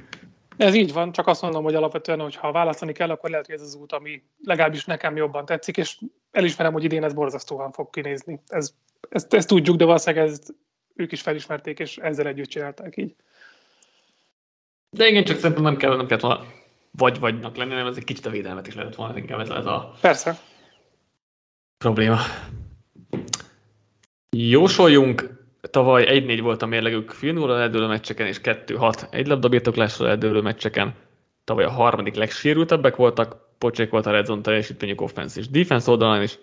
Ez így van, csak azt mondom, hogy alapvetően, hogy ha választani kell, akkor lehet, hogy ez az út, ami legalábbis nekem jobban tetszik, és elismerem, hogy idén ez borzasztóan fog kinézni. Ez, ezt, ezt tudjuk, de valószínűleg ezt ők is felismerték, és ezzel együtt csinálták így. De igen, csak szerintem nem kell, nem kell volna vagy-vagynak lenni, hanem ez egy kicsit a védelmet is lehetett volna, inkább ez, ez a Persze. probléma. Jósoljunk, tavaly 1-4 volt a mérlegük filmóra eldőlő meccseken, és 2-6 egy labdabirtoklásra eldőlő meccseken. Tavaly a harmadik legsérültebbek voltak, pocsék volt a red zone teljesítményük offense és defense oldalán is.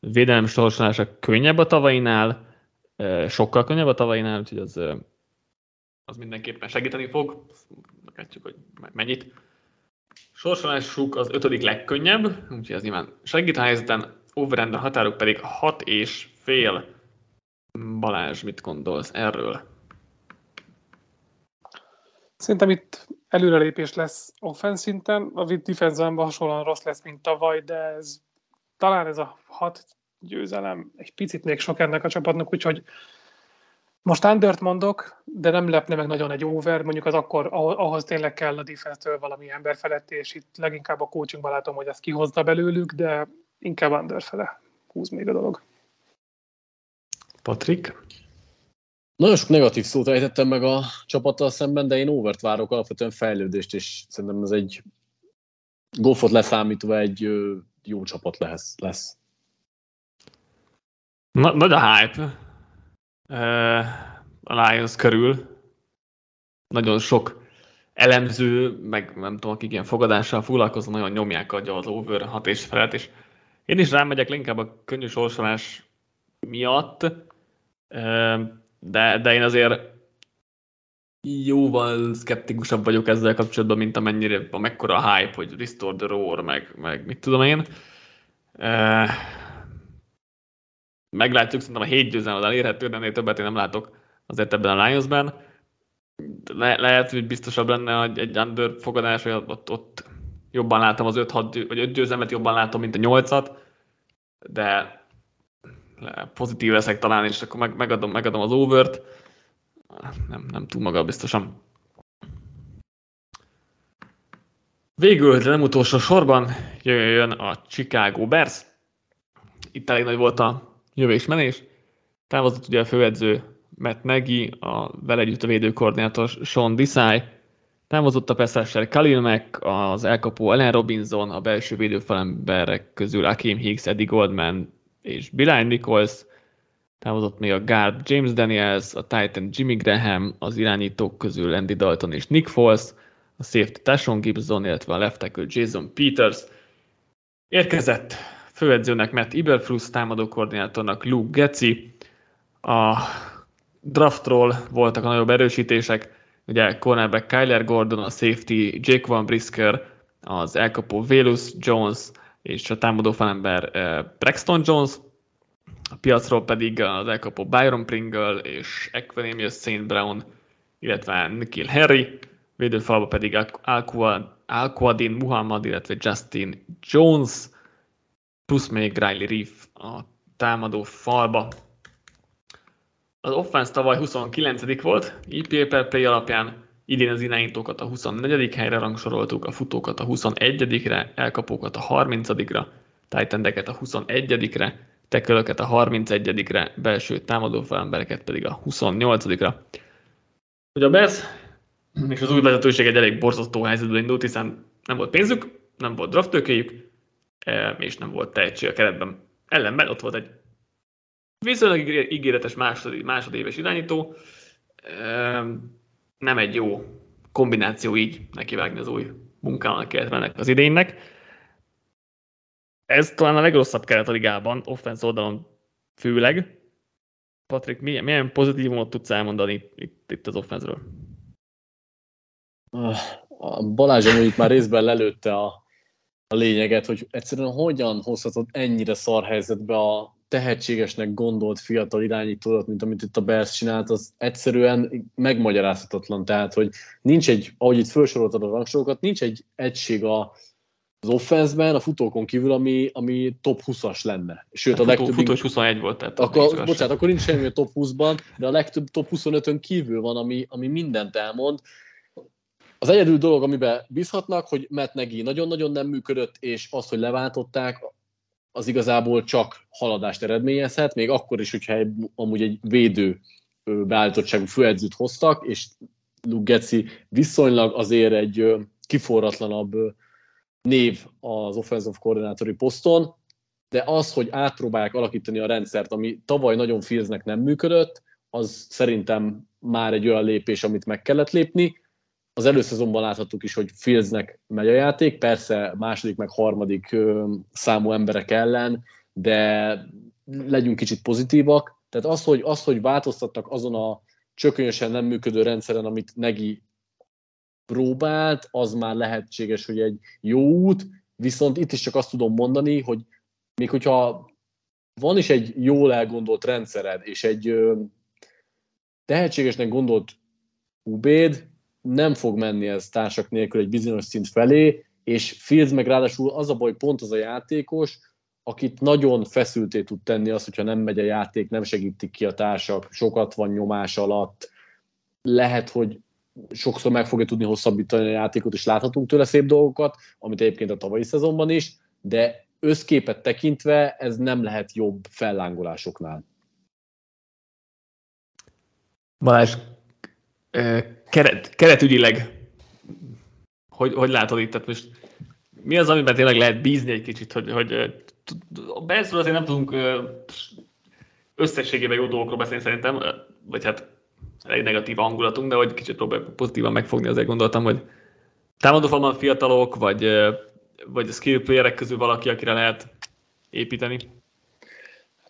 Védelem sorsolása könnyebb a tavainál, sokkal könnyebb a tavainál, úgyhogy az, az mindenképpen segíteni fog. Meglátjuk, hogy mennyit. Sorsolásuk az ötödik legkönnyebb, úgyhogy ez nyilván segít a helyzeten. Overend határok pedig 6 és fél. Balázs, mit gondolsz erről? Szerintem itt előrelépés lesz offense szinten, a defense hasonlóan rossz lesz, mint tavaly, de ez, talán ez a hat győzelem egy picit még sok ennek a csapatnak, úgyhogy most undert mondok, de nem lepne meg nagyon egy over, mondjuk az akkor, ahhoz tényleg kell a defense valami ember felett, és itt leginkább a coachingban látom, hogy ezt kihozza belőlük, de inkább under fele húz még a dolog. Patrik? Nagyon sok negatív szót ejtettem meg a csapattal szemben, de én overt várok alapvetően fejlődést, és szerintem ez egy golfot leszámítva egy jó csapat lesz. lesz. Na, nagy a hype a Lions körül. Nagyon sok elemző, meg nem tudom, akik ilyen fogadással foglalkoznak, nagyon nyomják adja az over 6 és felett, és én is rámegyek inkább a könnyű sorsolás miatt, de, de én azért jóval szkeptikusabb vagyok ezzel kapcsolatban, mint amennyire, a hype, hogy Restore the Roar, meg, meg mit tudom én. Meglátjuk, szerintem a hét győzelem az elérhető, de ennél többet én nem látok azért ebben a Lionsben. Le, lehet, hogy biztosabb lenne hogy egy under fogadás, hogy ott, ott jobban látom az 5-6, vagy 5 győzelmet jobban látom, mint a 8-at, de pozitív leszek talán, és akkor meg, megadom, megadom az overt. Nem, nem túl maga biztosan. Végül, de nem utolsó sorban jön a Chicago Bears. Itt elég nagy volt a jövés-menés. Távozott ugye a főedző Matt Nagy, a vele együtt a védőkoordinátor Sean Desai, távozott a Pesserser Khalil Mack, az elkapó Allen Robinson, a belső védőfalemberek közül Akim Hicks, Eddie Goldman, és Billy Nichols, távozott még a guard James Daniels, a Titan Jimmy Graham, az irányítók közül Andy Dalton és Nick Foles, a safety Tashon Gibson, illetve a left tackle Jason Peters. Érkezett főedzőnek Matt Iberflus, támadó koordinátornak Luke Getzi. A draftról voltak a nagyobb erősítések, ugye cornerback Kyler Gordon, a safety Jake Van Brisker, az elkapó Velus Jones, és a támadó falember uh, Braxton Jones, a piacról pedig az elkapó Byron Pringle és Equanimous St. Brown, illetve Nikhil Harry, védőfalba pedig Al-Quadin Muhammad, illetve Justin Jones, plusz még Riley Reef a támadó falba. Az offense tavaly 29 volt, EPA per play alapján, Idén az irányítókat a 24. helyre rangsoroltuk, a futókat a 21-re, elkapókat a 30-ra, tájtendeket a 21-re, tekölöket a 31-re, belső támadó felembereket pedig a 28-ra. Ugye a BESZ és az új vezetőség egy elég borzasztó helyzetben indult, hiszen nem volt pénzük, nem volt drafttőkéjük, e, és nem volt tehetség a keretben. Ellenben ott volt egy viszonylag ígéretes másod, másodéves irányító, e, nem egy jó kombináció így nekivágni az új munkának, illetve az idénynek. Ez talán a legrosszabb keret a ligában, offense oldalon főleg. Patrik, milyen, milyen pozitívumot tudsz elmondani itt, itt az offenzről? A Balázs itt már részben lelőtte a, a lényeget, hogy egyszerűen hogyan hozhatod ennyire szar helyzetbe a tehetségesnek gondolt fiatal irányítódat, mint amit itt a Bears csinált, az egyszerűen megmagyarázhatatlan. Tehát, hogy nincs egy, ahogy itt felsoroltad a rangsorokat, nincs egy egység a, az offenszben, a futókon kívül, ami, ami top 20-as lenne. Sőt, a, a legtöbb... Futó 21 volt. Tehát akkor, bocsánat, akkor nincs semmi a top 20-ban, de a legtöbb top 25-ön kívül van, ami, ami mindent elmond. Az egyedül dolog, amiben bízhatnak, hogy Matt Nagy nagyon-nagyon nem működött, és az, hogy leváltották, az igazából csak haladást eredményezhet, még akkor is, hogyha egy, amúgy egy védő beállítottságú főedzőt hoztak, és Luke viszonylag azért egy kiforratlanabb név az offensive koordinátori poszton, de az, hogy átpróbálják alakítani a rendszert, ami tavaly nagyon Fieldsnek nem működött, az szerintem már egy olyan lépés, amit meg kellett lépni. Az előszezonban láthattuk is, hogy Fieldsnek megy a játék, persze második meg harmadik számú emberek ellen, de legyünk kicsit pozitívak. Tehát az, hogy, az, hogy változtattak azon a csökönyösen nem működő rendszeren, amit Negi próbált, az már lehetséges, hogy egy jó út, viszont itt is csak azt tudom mondani, hogy még hogyha van is egy jól elgondolt rendszered, és egy tehetségesnek gondolt ubéd, nem fog menni ez társak nélkül egy bizonyos szint felé, és Fields meg ráadásul az a baj, pont az a játékos, akit nagyon feszülté tud tenni az, hogyha nem megy a játék, nem segítik ki a társak, sokat van nyomás alatt, lehet, hogy sokszor meg fogja tudni hosszabbítani a játékot, és láthatunk tőle szép dolgokat, amit egyébként a tavalyi szezonban is, de összképet tekintve ez nem lehet jobb fellángolásoknál. Balázs, keret, keretügyileg hogy, hogy látod itt? Tehát most mi az, amiben tényleg lehet bízni egy kicsit, hogy, hogy a Benzről azért nem tudunk összességében jó dolgokról beszélni szerintem, vagy hát elég negatív hangulatunk, de hogy kicsit próbáljuk pozitívan megfogni, azért gondoltam, hogy támadófalban fiatalok, vagy, vagy a skill playerek közül valaki, akire lehet építeni.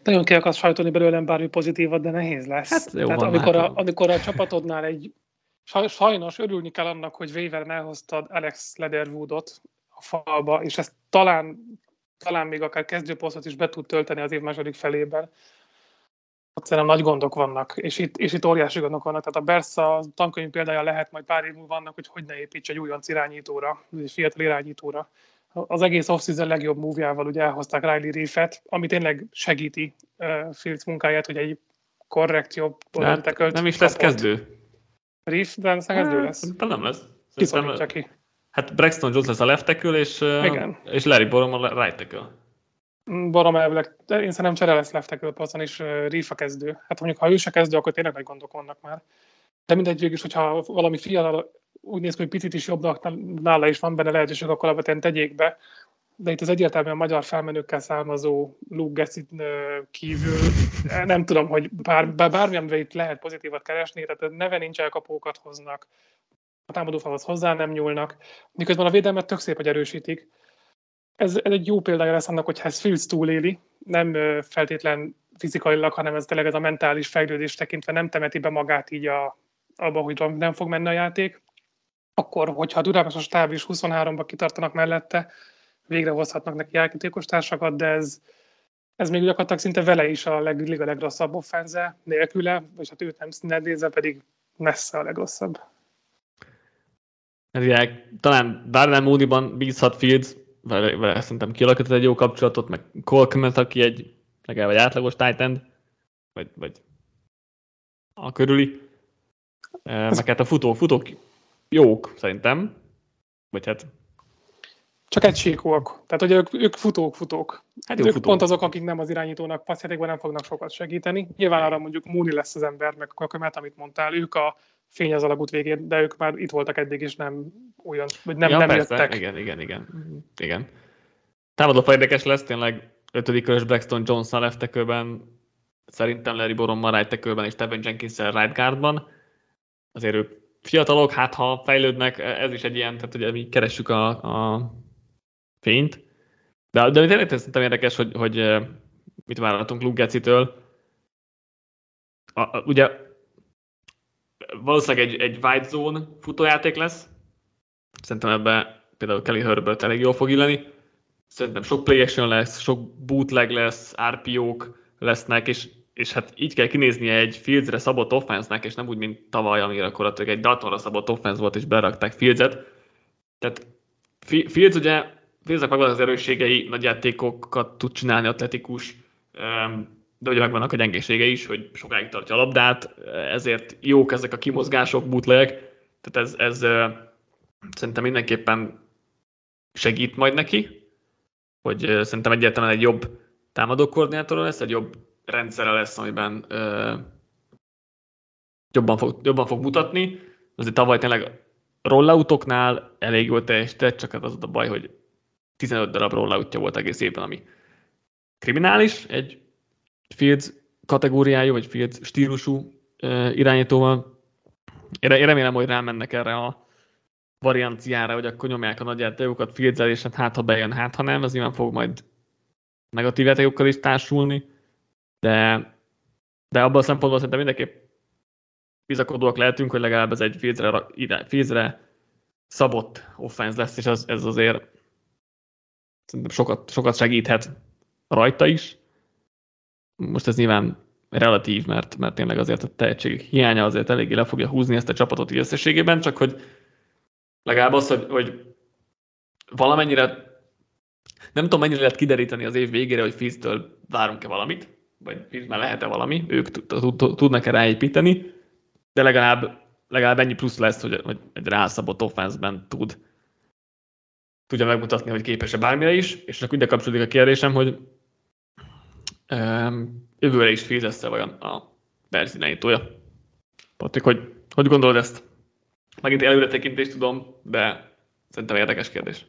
Nagyon ki akarsz sajtolni belőlem bármi pozitívat, de nehéz lesz. Hát, jó, Tehát amikor, hát, a, amikor a csapatodnál egy sajnos örülni kell annak, hogy Waveren elhoztad Alex Lederwoodot a falba, és ezt talán, talán még akár kezdőposztot is be tud tölteni az év második felében. Ott szerintem nagy gondok vannak, és itt, és itt óriási gondok vannak. Tehát a Bersa tankönyv példája lehet majd pár év múlva vannak, hogy hogy ne építs egy újonc irányítóra, egy fiatal irányítóra. Az egész off-season legjobb múvjával ugye elhozták Riley Reef-et, ami tényleg segíti uh, Fields munkáját, hogy egy korrekt jobb hát Nem is lesz kezdő. Reef, de kezdő hát, lesz. De nem lesz. Kiszorítja ki. Hát Braxton Jones lesz a left tackle, és, Igen. és Larry Borom a right tackle. Borom elvileg, de én szerintem csere lesz left tackle poszton, és Reef a kezdő. Hát mondjuk, ha ő se kezdő, akkor tényleg nagy gondok vannak már. De mindegy végül is, hogyha valami fiatal úgy néz ki, hogy picit is jobbnak nála is van benne lehetőség, akkor alapvetően tegyék be. De itt az egyértelműen magyar felmenőkkel származó Luke Gessit kívül nem tudom, hogy bár, bár bármilyen itt lehet pozitívat keresni, tehát neve nincs elkapókat hoznak, a támadófalhoz hozzá nem nyúlnak, miközben a védelmet tök szép, hogy erősítik. Ez, ez egy jó példája lesz annak, hogy ez Fields túléli, nem feltétlen fizikailag, hanem ez tényleg ez a mentális fejlődés tekintve nem temeti be magát így a, abba, hogy nem fog menni a játék, akkor, hogyha a Durápasos táv is 23-ba kitartanak mellette, végre hozhatnak neki játékos társakat, de ez, ez még gyakorlatilag szinte vele is a leg, liga legrosszabb offenze nélküle, vagy hát őt nem nézve pedig messze a legrosszabb. Ugye, talán Darnell Mooney-ban bízhat Fields, vele, vele szerintem kialakított egy jó kapcsolatot, meg Colkment, aki egy legalább egy átlagos tight end, vagy, vagy a körüli. Meg hát a futók, futók jók szerintem, vagy hát csak egységúak. Tehát, hogy ők, ők futók, futók. Hát jó, ők futók. pont azok, akik nem az irányítónak passzjátékban nem fognak sokat segíteni. Nyilván arra mondjuk Múni lesz az ember, meg Kakömet, amit mondtál, ők a fény az alagút végén, de ők már itt voltak eddig, és nem olyan, vagy nem, ja, nem persze. jöttek. Igen, igen, igen. igen. Támadó érdekes lesz, tényleg ötödik körös Blackstone Jones a szerintem Larry Borommal right és Tevin jenkins right guardban. Azért ők fiatalok, hát ha fejlődnek, ez is egy ilyen, tehát ugye mi keressük a, a fényt. De, de tényleg szerintem érdekes, hogy, hogy mit várhatunk Lugeci-től. ugye valószínűleg egy, egy wide zone futójáték lesz. Szerintem ebbe például Kelly Herbert elég jól fog illeni. Szerintem sok play lesz, sok bootleg lesz, RPO-k lesznek, és, és hát így kell kinéznie egy Fieldsre szabott offense és nem úgy, mint tavaly, amire akkor egy Daltonra szabott offense volt, és berakták Fieldset. Tehát Fields ugye Félzek megvan az erősségei, nagy játékokat tud csinálni, atletikus, de ugye megvannak a gyengéségei is, hogy sokáig tartja a labdát, ezért jók ezek a kimozgások, bootleg, tehát ez, ez szerintem mindenképpen segít majd neki, hogy szerintem egyáltalán egy jobb támadó koordinátora lesz, egy jobb rendszere lesz, amiben jobban fog, jobban fog mutatni. Azért tavaly tényleg rolloutoknál elég jól teljesített, csak az a baj, hogy 15 darab rolloutja volt egész évben, ami kriminális, egy Fields kategóriájú, vagy Fields stílusú irányítóval. Én remélem, hogy rámennek erre a varianciára, hogy akkor nyomják a nagy játékokat fields és hát, hát ha bejön, hát ha nem, az nyilván fog majd negatív játékokkal is társulni, de De abban a szempontból szerintem mindenképp bizakodóak lehetünk, hogy legalább ez egy Fieldsre, szabott offense lesz, és ez, ez azért szerintem sokat, sokat segíthet rajta is. Most ez nyilván relatív, mert, mert tényleg azért a tehetség hiánya azért eléggé le fogja húzni ezt a csapatot így összességében, csak hogy legalább az, hogy, hogy valamennyire nem tudom, mennyire lehet kideríteni az év végére, hogy Fizdől várunk-e valamit, vagy Fizdben lehet-e valami, ők tudnak-e ráépíteni, de legalább, legalább ennyi plusz lesz, hogy, hogy egy rászabott offenszben tud tudja megmutatni, hogy képes-e bármire is, és akkor ide kapcsolódik a kérdésem, hogy um, jövőre is Fields lesz-e vajon a Bears irányítója? Patrik, hogy, hogy gondolod ezt? Megint előretekintést tudom, de szerintem érdekes kérdés.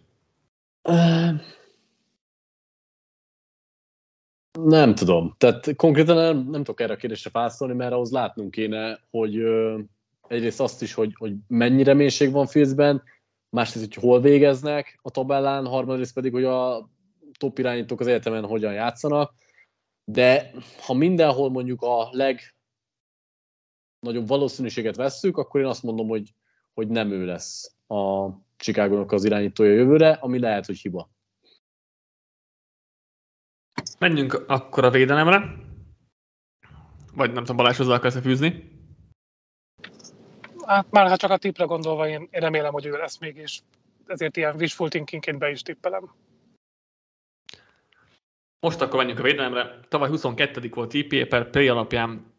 Nem tudom. Tehát konkrétan nem, nem tudok erre a kérdésre válaszolni, mert ahhoz látnunk kéne, hogy ö, egyrészt azt is, hogy, hogy mennyi reménység van Fieldsben, másrészt, hogy hol végeznek a tabellán, harmadrészt pedig, hogy a top irányítók az egyetemen hogyan játszanak, de ha mindenhol mondjuk a leg nagyobb valószínűséget vesszük, akkor én azt mondom, hogy, hogy nem ő lesz a chicago az irányítója jövőre, ami lehet, hogy hiba. Menjünk akkor a védelemre. Vagy nem tudom, Balázs hozzá akarsz fűzni? Hát már ha csak a tipre gondolva, én, én remélem, hogy ő lesz még, és ezért ilyen wishful thinkingként be is tippelem. Most akkor menjünk a védelemre. Tavaly 22. volt IPA per play alapján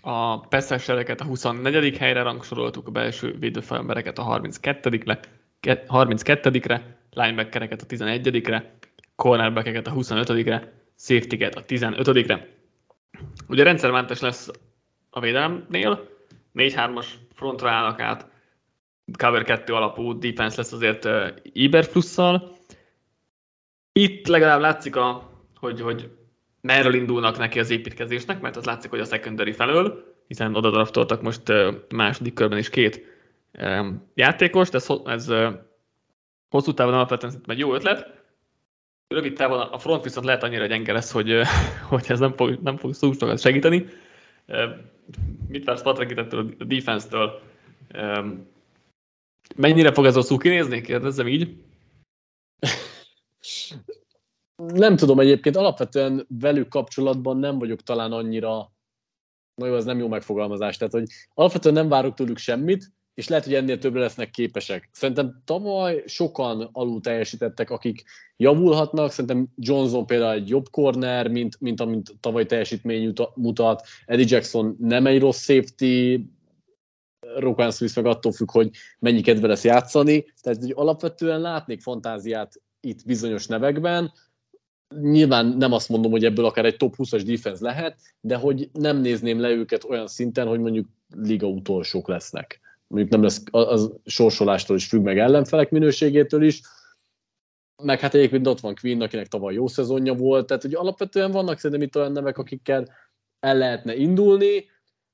a pessesereket a 24. helyre rangsoroltuk, a belső védőfajembereket a 32-re, 32-re, linebackereket a 11-re, cornerbackeket a 25-re, safety-ket a 15-re. Ugye rendszermentes lesz a védelemnél, 4-3-as frontra állnak át, cover 2 alapú defense lesz azért Iber plusszal. Itt legalább látszik, a, hogy, hogy merről indulnak neki az építkezésnek, mert az látszik, hogy a secondary felől, hiszen oda draftoltak most második körben is két játékos, de ez, ez hosszú távon alapvetően egy jó ötlet, rövid távon a front viszont lehet annyira gyenge lesz, hogy, hogy ez nem fog, nem fog segíteni. Mit vársz Patrik a defense-től? Mennyire fog ez a szó kinézni? Kérdezzem így. Nem tudom egyébként, alapvetően velük kapcsolatban nem vagyok talán annyira, na jó, ez nem jó megfogalmazás, tehát hogy alapvetően nem várok tőlük semmit, és lehet, hogy ennél többre lesznek képesek. Szerintem tavaly sokan alul teljesítettek, akik javulhatnak. Szerintem Johnson például egy jobb corner, mint, mint amint tavaly teljesítmény mutat. Eddie Jackson nem egy rossz safety, Rokan Smith meg attól függ, hogy mennyi kedve lesz játszani. Tehát hogy alapvetően látnék fantáziát itt bizonyos nevekben. Nyilván nem azt mondom, hogy ebből akár egy top 20-as defense lehet, de hogy nem nézném le őket olyan szinten, hogy mondjuk liga utolsók lesznek mondjuk nem lesz az sorsolástól is függ meg ellenfelek minőségétől is, meg hát egyébként ott van Queen, akinek tavaly jó szezonja volt, tehát hogy alapvetően vannak szerintem itt olyan nevek, akikkel el lehetne indulni,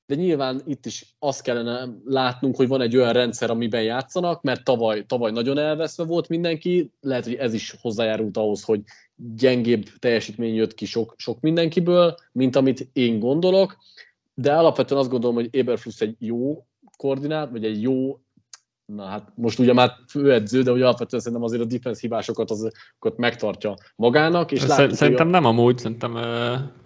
de nyilván itt is azt kellene látnunk, hogy van egy olyan rendszer, amiben játszanak, mert tavaly, tavaly nagyon elveszve volt mindenki, lehet, hogy ez is hozzájárult ahhoz, hogy gyengébb teljesítmény jött ki sok, sok mindenkiből, mint amit én gondolok, de alapvetően azt gondolom, hogy Eberfluss egy jó koordinát, vagy egy jó, na hát most ugye már főedző, de ugye alapvetően szerintem azért a defense hibásokat azokat megtartja magának. És látjuk, szerintem a... nem amúgy, szerintem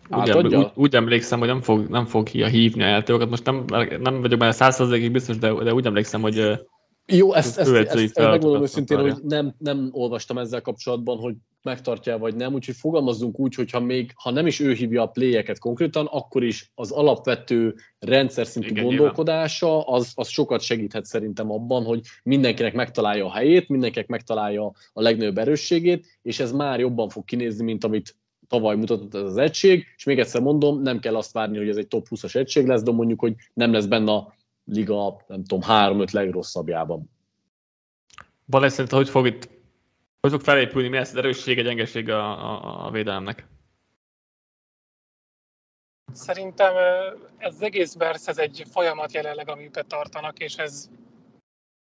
úgy, em, úgy, úgy, emlékszem, hogy nem fog, nem fog hívni a játékokat. Most nem, nem vagyok benne százszerzékig biztos, de, de úgy emlékszem, hogy jó, ezt, ezt, ezt, ezt megmondom őszintén, hogy nem, nem olvastam ezzel kapcsolatban, hogy megtartja vagy nem, úgyhogy fogalmazzunk úgy, hogyha még, ha nem is ő hívja a pléjeket konkrétan, akkor is az alapvető rendszer szintű Igen, gondolkodása, az, az sokat segíthet szerintem abban, hogy mindenkinek megtalálja a helyét, mindenkinek megtalálja a legnagyobb erősségét, és ez már jobban fog kinézni, mint amit tavaly mutatott ez az egység, és még egyszer mondom, nem kell azt várni, hogy ez egy top 20-as egység lesz, de mondjuk, hogy nem lesz benne a liga, nem tudom, három-öt legrosszabbjában. Balázs szerint, hogy fog itt hogy fog felépülni, mi lesz az erőssége, gyengesége a, a, a védelemnek? Szerintem ez az egész Bersz, ez egy folyamat jelenleg, amiben tartanak, és ez,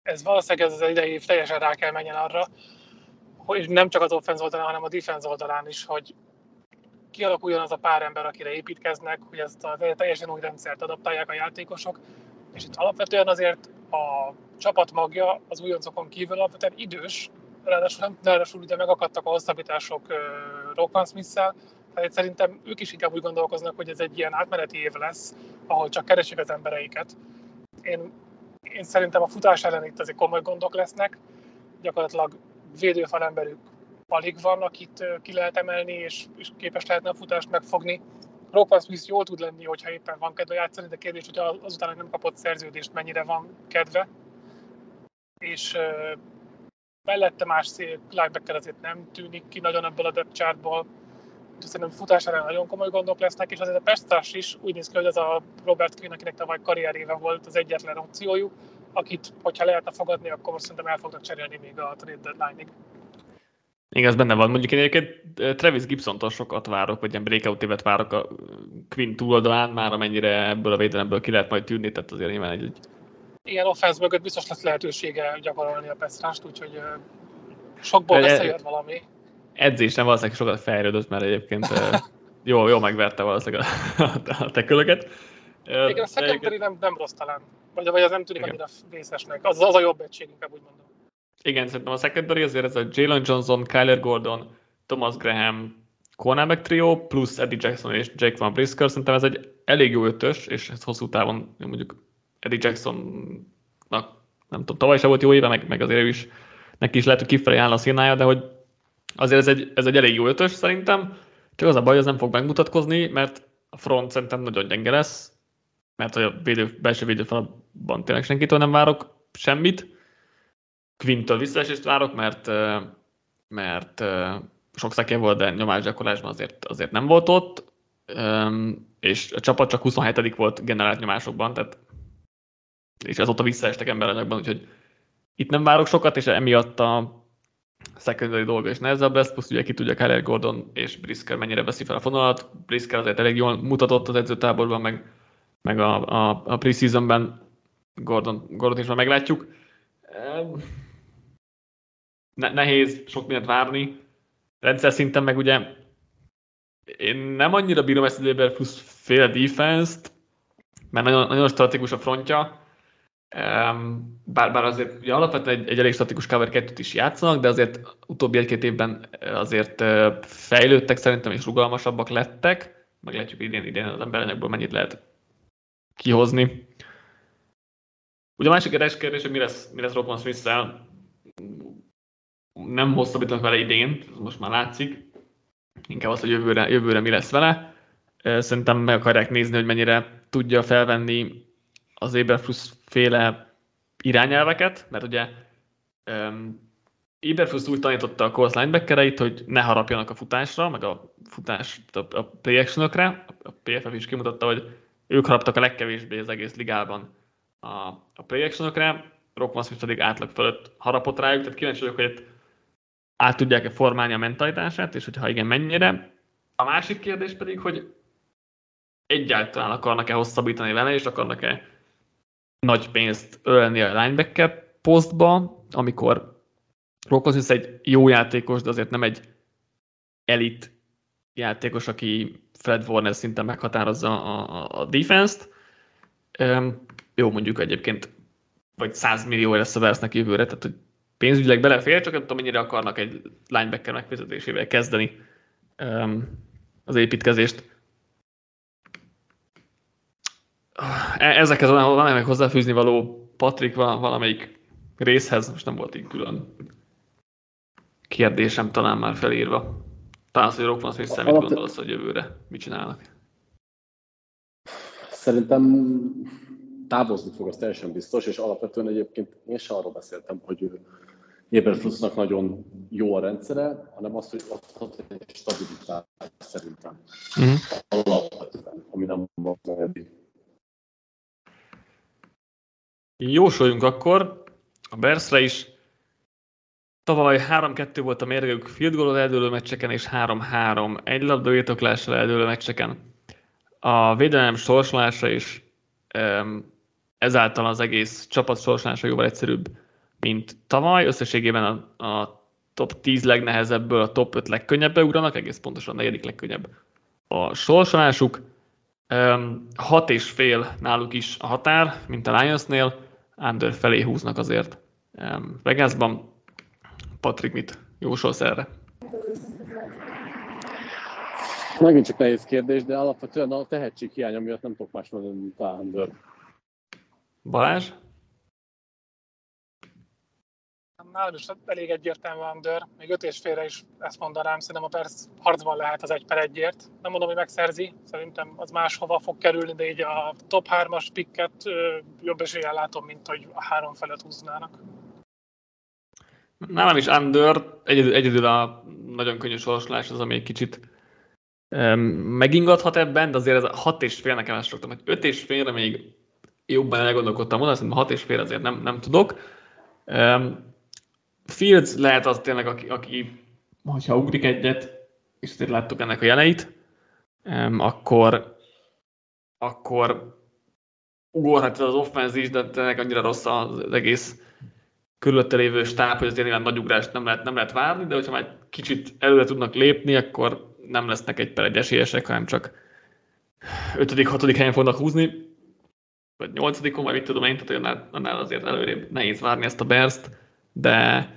ez valószínűleg ez az idei év teljesen rá kell menjen arra, hogy nem csak az offense oldalán, hanem a defense oldalán is, hogy kialakuljon az a pár ember, akire építkeznek, hogy ezt a teljesen új rendszert adaptálják a játékosok, és itt alapvetően azért a csapat magja az újoncokon kívül alapvetően idős, ráadásul, ráadásul ugye megakadtak a hosszabbítások uh, Rockman smith tehát szerintem ők is inkább úgy gondolkoznak, hogy ez egy ilyen átmeneti év lesz, ahol csak keresik az embereiket. Én, én szerintem a futás ellen itt azért komoly gondok lesznek, gyakorlatilag védőfal emberük alig van, akit ki lehet emelni, és, és képes lehetne a futást megfogni. Rockman Smith jól tud lenni, hogyha éppen van kedve játszani, de kérdés, hogy azután, hogy nem kapott szerződést, mennyire van kedve. És mellette más szép linebacker azért nem tűnik ki nagyon ebből a depth chartból. Szerintem futására nagyon komoly gondok lesznek, és azért a Pestás is úgy néz ki, hogy az a Robert Quinn, akinek tavaly karrieréve volt az egyetlen opciójuk, akit, hogyha lehetne fogadni, akkor szerintem el fognak cserélni még a trade deadline-ig. Igen, ez benne van. Mondjuk én egyébként Travis Gibson-tól sokat várok, vagy ilyen breakout évet várok a Quinn túloldalán, már amennyire ebből a védelemből ki lehet majd tűnni, tehát azért nyilván egy, egy ilyen offense mögött biztos lesz lehetősége gyakorolni a peszrást, úgyhogy sokból összejött valami. Edzés nem valószínűleg sokat fejlődött, mert egyébként jó, jó megverte valószínűleg a, a tekölöket. Igen, a secondary nem, nem rossz talán. Vagy, vagy az nem tűnik Igen. annyira vészesnek. Az, az a jobb egység, inkább úgy mondom. Igen, szerintem a secondary azért ez a Jalen Johnson, Kyler Gordon, Thomas Graham, cornerback trio, plusz Eddie Jackson és Jake Van Brisker, szerintem ez egy elég jó ötös, és ez hosszú távon mondjuk Eddie Jacksonnak, nem tudom, tavaly sem volt jó éve, meg, meg azért ő is, neki is lehet, hogy kifelé áll a színája, de hogy azért ez egy, ez egy elég jó ötös szerintem, csak az a baj, hogy ez nem fog megmutatkozni, mert a front szerintem nagyon gyenge lesz, mert a védő, belső védőfalban tényleg senkitől nem várok semmit. Quintől visszaesést várok, mert, mert sok szekje volt, de nyomásgyakorlásban azért, azért nem volt ott, és a csapat csak 27 volt generált nyomásokban, tehát és azóta visszaestek emberanyagban, úgyhogy itt nem várok sokat, és emiatt a secondary dolga is nehezebb lesz, plusz ugye ki tudja Kyler Gordon és Brisker mennyire veszi fel a fonalat. Brisker azért elég jól mutatott az edzőtáborban, meg, meg a, a, a preseasonben Gordon, Gordon is már meglátjuk. Ne, nehéz sok mindent várni. Rendszer szinten meg ugye én nem annyira bírom ezt az Eber plusz fél defense-t, mert nagyon, nagyon statikus a frontja, bár, bár azért ugye alapvetően egy, egy elég statikus cover 2 is játszanak, de azért utóbbi egy-két évben azért fejlődtek szerintem, és rugalmasabbak lettek. Meglátjuk idén, idén az emberanyagból mennyit lehet kihozni. Ugye a másik érdekes kérdés, hogy mi lesz, mi lesz Rockman smith Nem hosszabbítanak vele idén, most már látszik. Inkább az, hogy jövőre, jövőre mi lesz vele. Szerintem meg akarják nézni, hogy mennyire tudja felvenni az Eberfluss féle irányelveket, mert ugye um, Eberfluss úgy tanította a course linebackereit, hogy ne harapjanak a futásra, meg a futás, a, a play actionokra. A PFF is kimutatta, hogy ők haraptak a legkevésbé az egész ligában a, a play actionokra, Rockman Smith pedig átlag fölött harapott rájuk, tehát kíváncsi vagyok, hogy át tudják-e formálni a mentalitását, és hogyha igen, mennyire. A másik kérdés pedig, hogy egyáltalán akarnak-e hosszabbítani vele, és akarnak-e nagy pénzt ölni a linebacker posztba, amikor Rokosis egy jó játékos, de azért nem egy elit játékos, aki Fred Warner szinten meghatározza a, a, defense-t. Jó, mondjuk egyébként vagy 100 millió lesz a Versnek jövőre, tehát hogy pénzügyileg belefér, csak nem tudom, mennyire akarnak egy linebacker megfizetésével kezdeni az építkezést. E- ezekhez van meg hozzáfűzni való Patrik valamelyik részhez, most nem volt így külön kérdésem talán már felírva. Talán az, hogy Rockman Smith mit gondolsz, hogy jövőre mit csinálnak? Szerintem távozni fog, az teljesen biztos, és alapvetően egyébként én sem arról beszéltem, hogy Eberflussnak nagyon jó a rendszere, hanem azt, hogy adhat egy stabilitás szerintem. Uh-huh. Alapvetően, ami nem van Jósoljunk akkor a Bersre is. Tavaly 3-2 volt a mérgők field goal eldőlő meccseken, és 3-3 egy labda birtoklással eldőlő meccseken. A védelem sorsolása is ezáltal az egész csapat sorsolása jóval egyszerűbb, mint tavaly. Összességében a, a top 10 legnehezebből a top 5 legkönnyebb ugranak, egész pontosan a negyedik legkönnyebb a sorsolásuk. Hat és fél náluk is a határ, mint a Lionsnél, under felé húznak azért Vegasban. Patrik, mit jósolsz erre? Megint csak nehéz kérdés, de alapvetően a tehetség hiánya miatt nem tudok más mondani, mint a under. Balázs? Nálam is elég egyértelmű under, még öt és félre is ezt mondanám, szerintem a perc harcban lehet az egy per egyért. Nem mondom, hogy megszerzi, szerintem az máshova fog kerülni, de így a top 3-as pikket jobb eséllyel látom, mint hogy a három felett húznának. Nálam is under, egyedül, egyedül a nagyon könnyű sorsolás az, ami egy kicsit um, megingathat ebben, de azért ez a hat és fél nekem ezt hogy öt és félre még jobban elgondolkodtam volna, szerintem hat és fél azért nem, nem tudok. Um, Fields lehet az tényleg, aki, aki hogyha ugrik egyet, és azért láttuk ennek a jeleit, akkor, akkor ugorhat az offenz is, de tényleg annyira rossz az egész körülötte lévő stáb, hogy azért nyilván nagy ugrást nem lehet, nem lehet várni, de hogyha már kicsit előre tudnak lépni, akkor nem lesznek egy per egy esélyesek, hanem csak ötödik, hatodik helyen fognak húzni, vagy nyolcadikon, vagy mit tudom én, tehát annál, azért előrébb nehéz várni ezt a berzt, de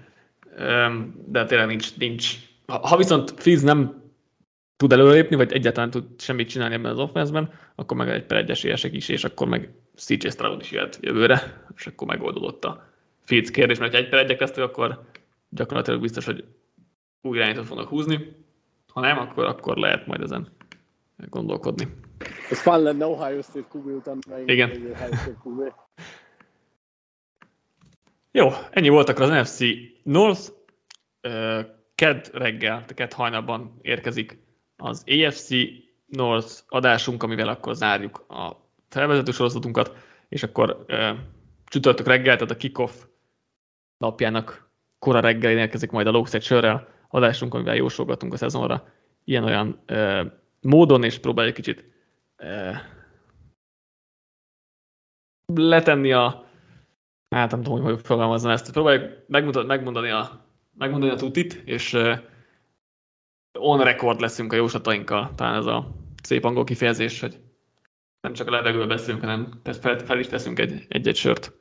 de tényleg nincs, nincs. Ha viszont Fizz nem tud előlépni, vagy egyáltalán tud semmit csinálni ebben az offenszben, akkor meg egy per egy esélyesek is, és akkor meg CJ Stroud is jöhet jövőre, és akkor megoldódott a Fields kérdés, mert ha egy per egyek lesznek, akkor gyakorlatilag biztos, hogy új irányítót fognak húzni. Ha nem, akkor, akkor lehet majd ezen gondolkodni. Ez fán lenne Ohio State QB után Igen. Jó, ennyi voltak az NFC North. Ked reggel, ked hajnalban érkezik az AFC North adásunk, amivel akkor zárjuk a felvezető sorozatunkat, és akkor csütörtök reggel, tehát a kickoff napjának kora reggelén érkezik majd a Lókszeg sörrel adásunk, amivel jósolgatunk a szezonra ilyen-olyan módon, és próbáljuk kicsit letenni a hát nem tudom, hogy hogy fogalmazzam ezt. Próbáljuk megmutat, megmondani a, megmondani a tutit, és on record leszünk a jóslatainkkal. Talán ez a szép angol kifejezés, hogy nem csak a levegőről beszélünk, hanem fel, fel is teszünk egy, egy-egy sört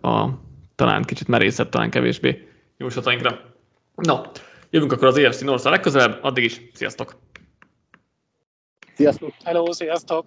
a talán kicsit merészebb, talán kevésbé jóslatainkra. No, jövünk akkor az EFC North a legközelebb, addig is, sziasztok! Sziasztok! Hello, sziasztok!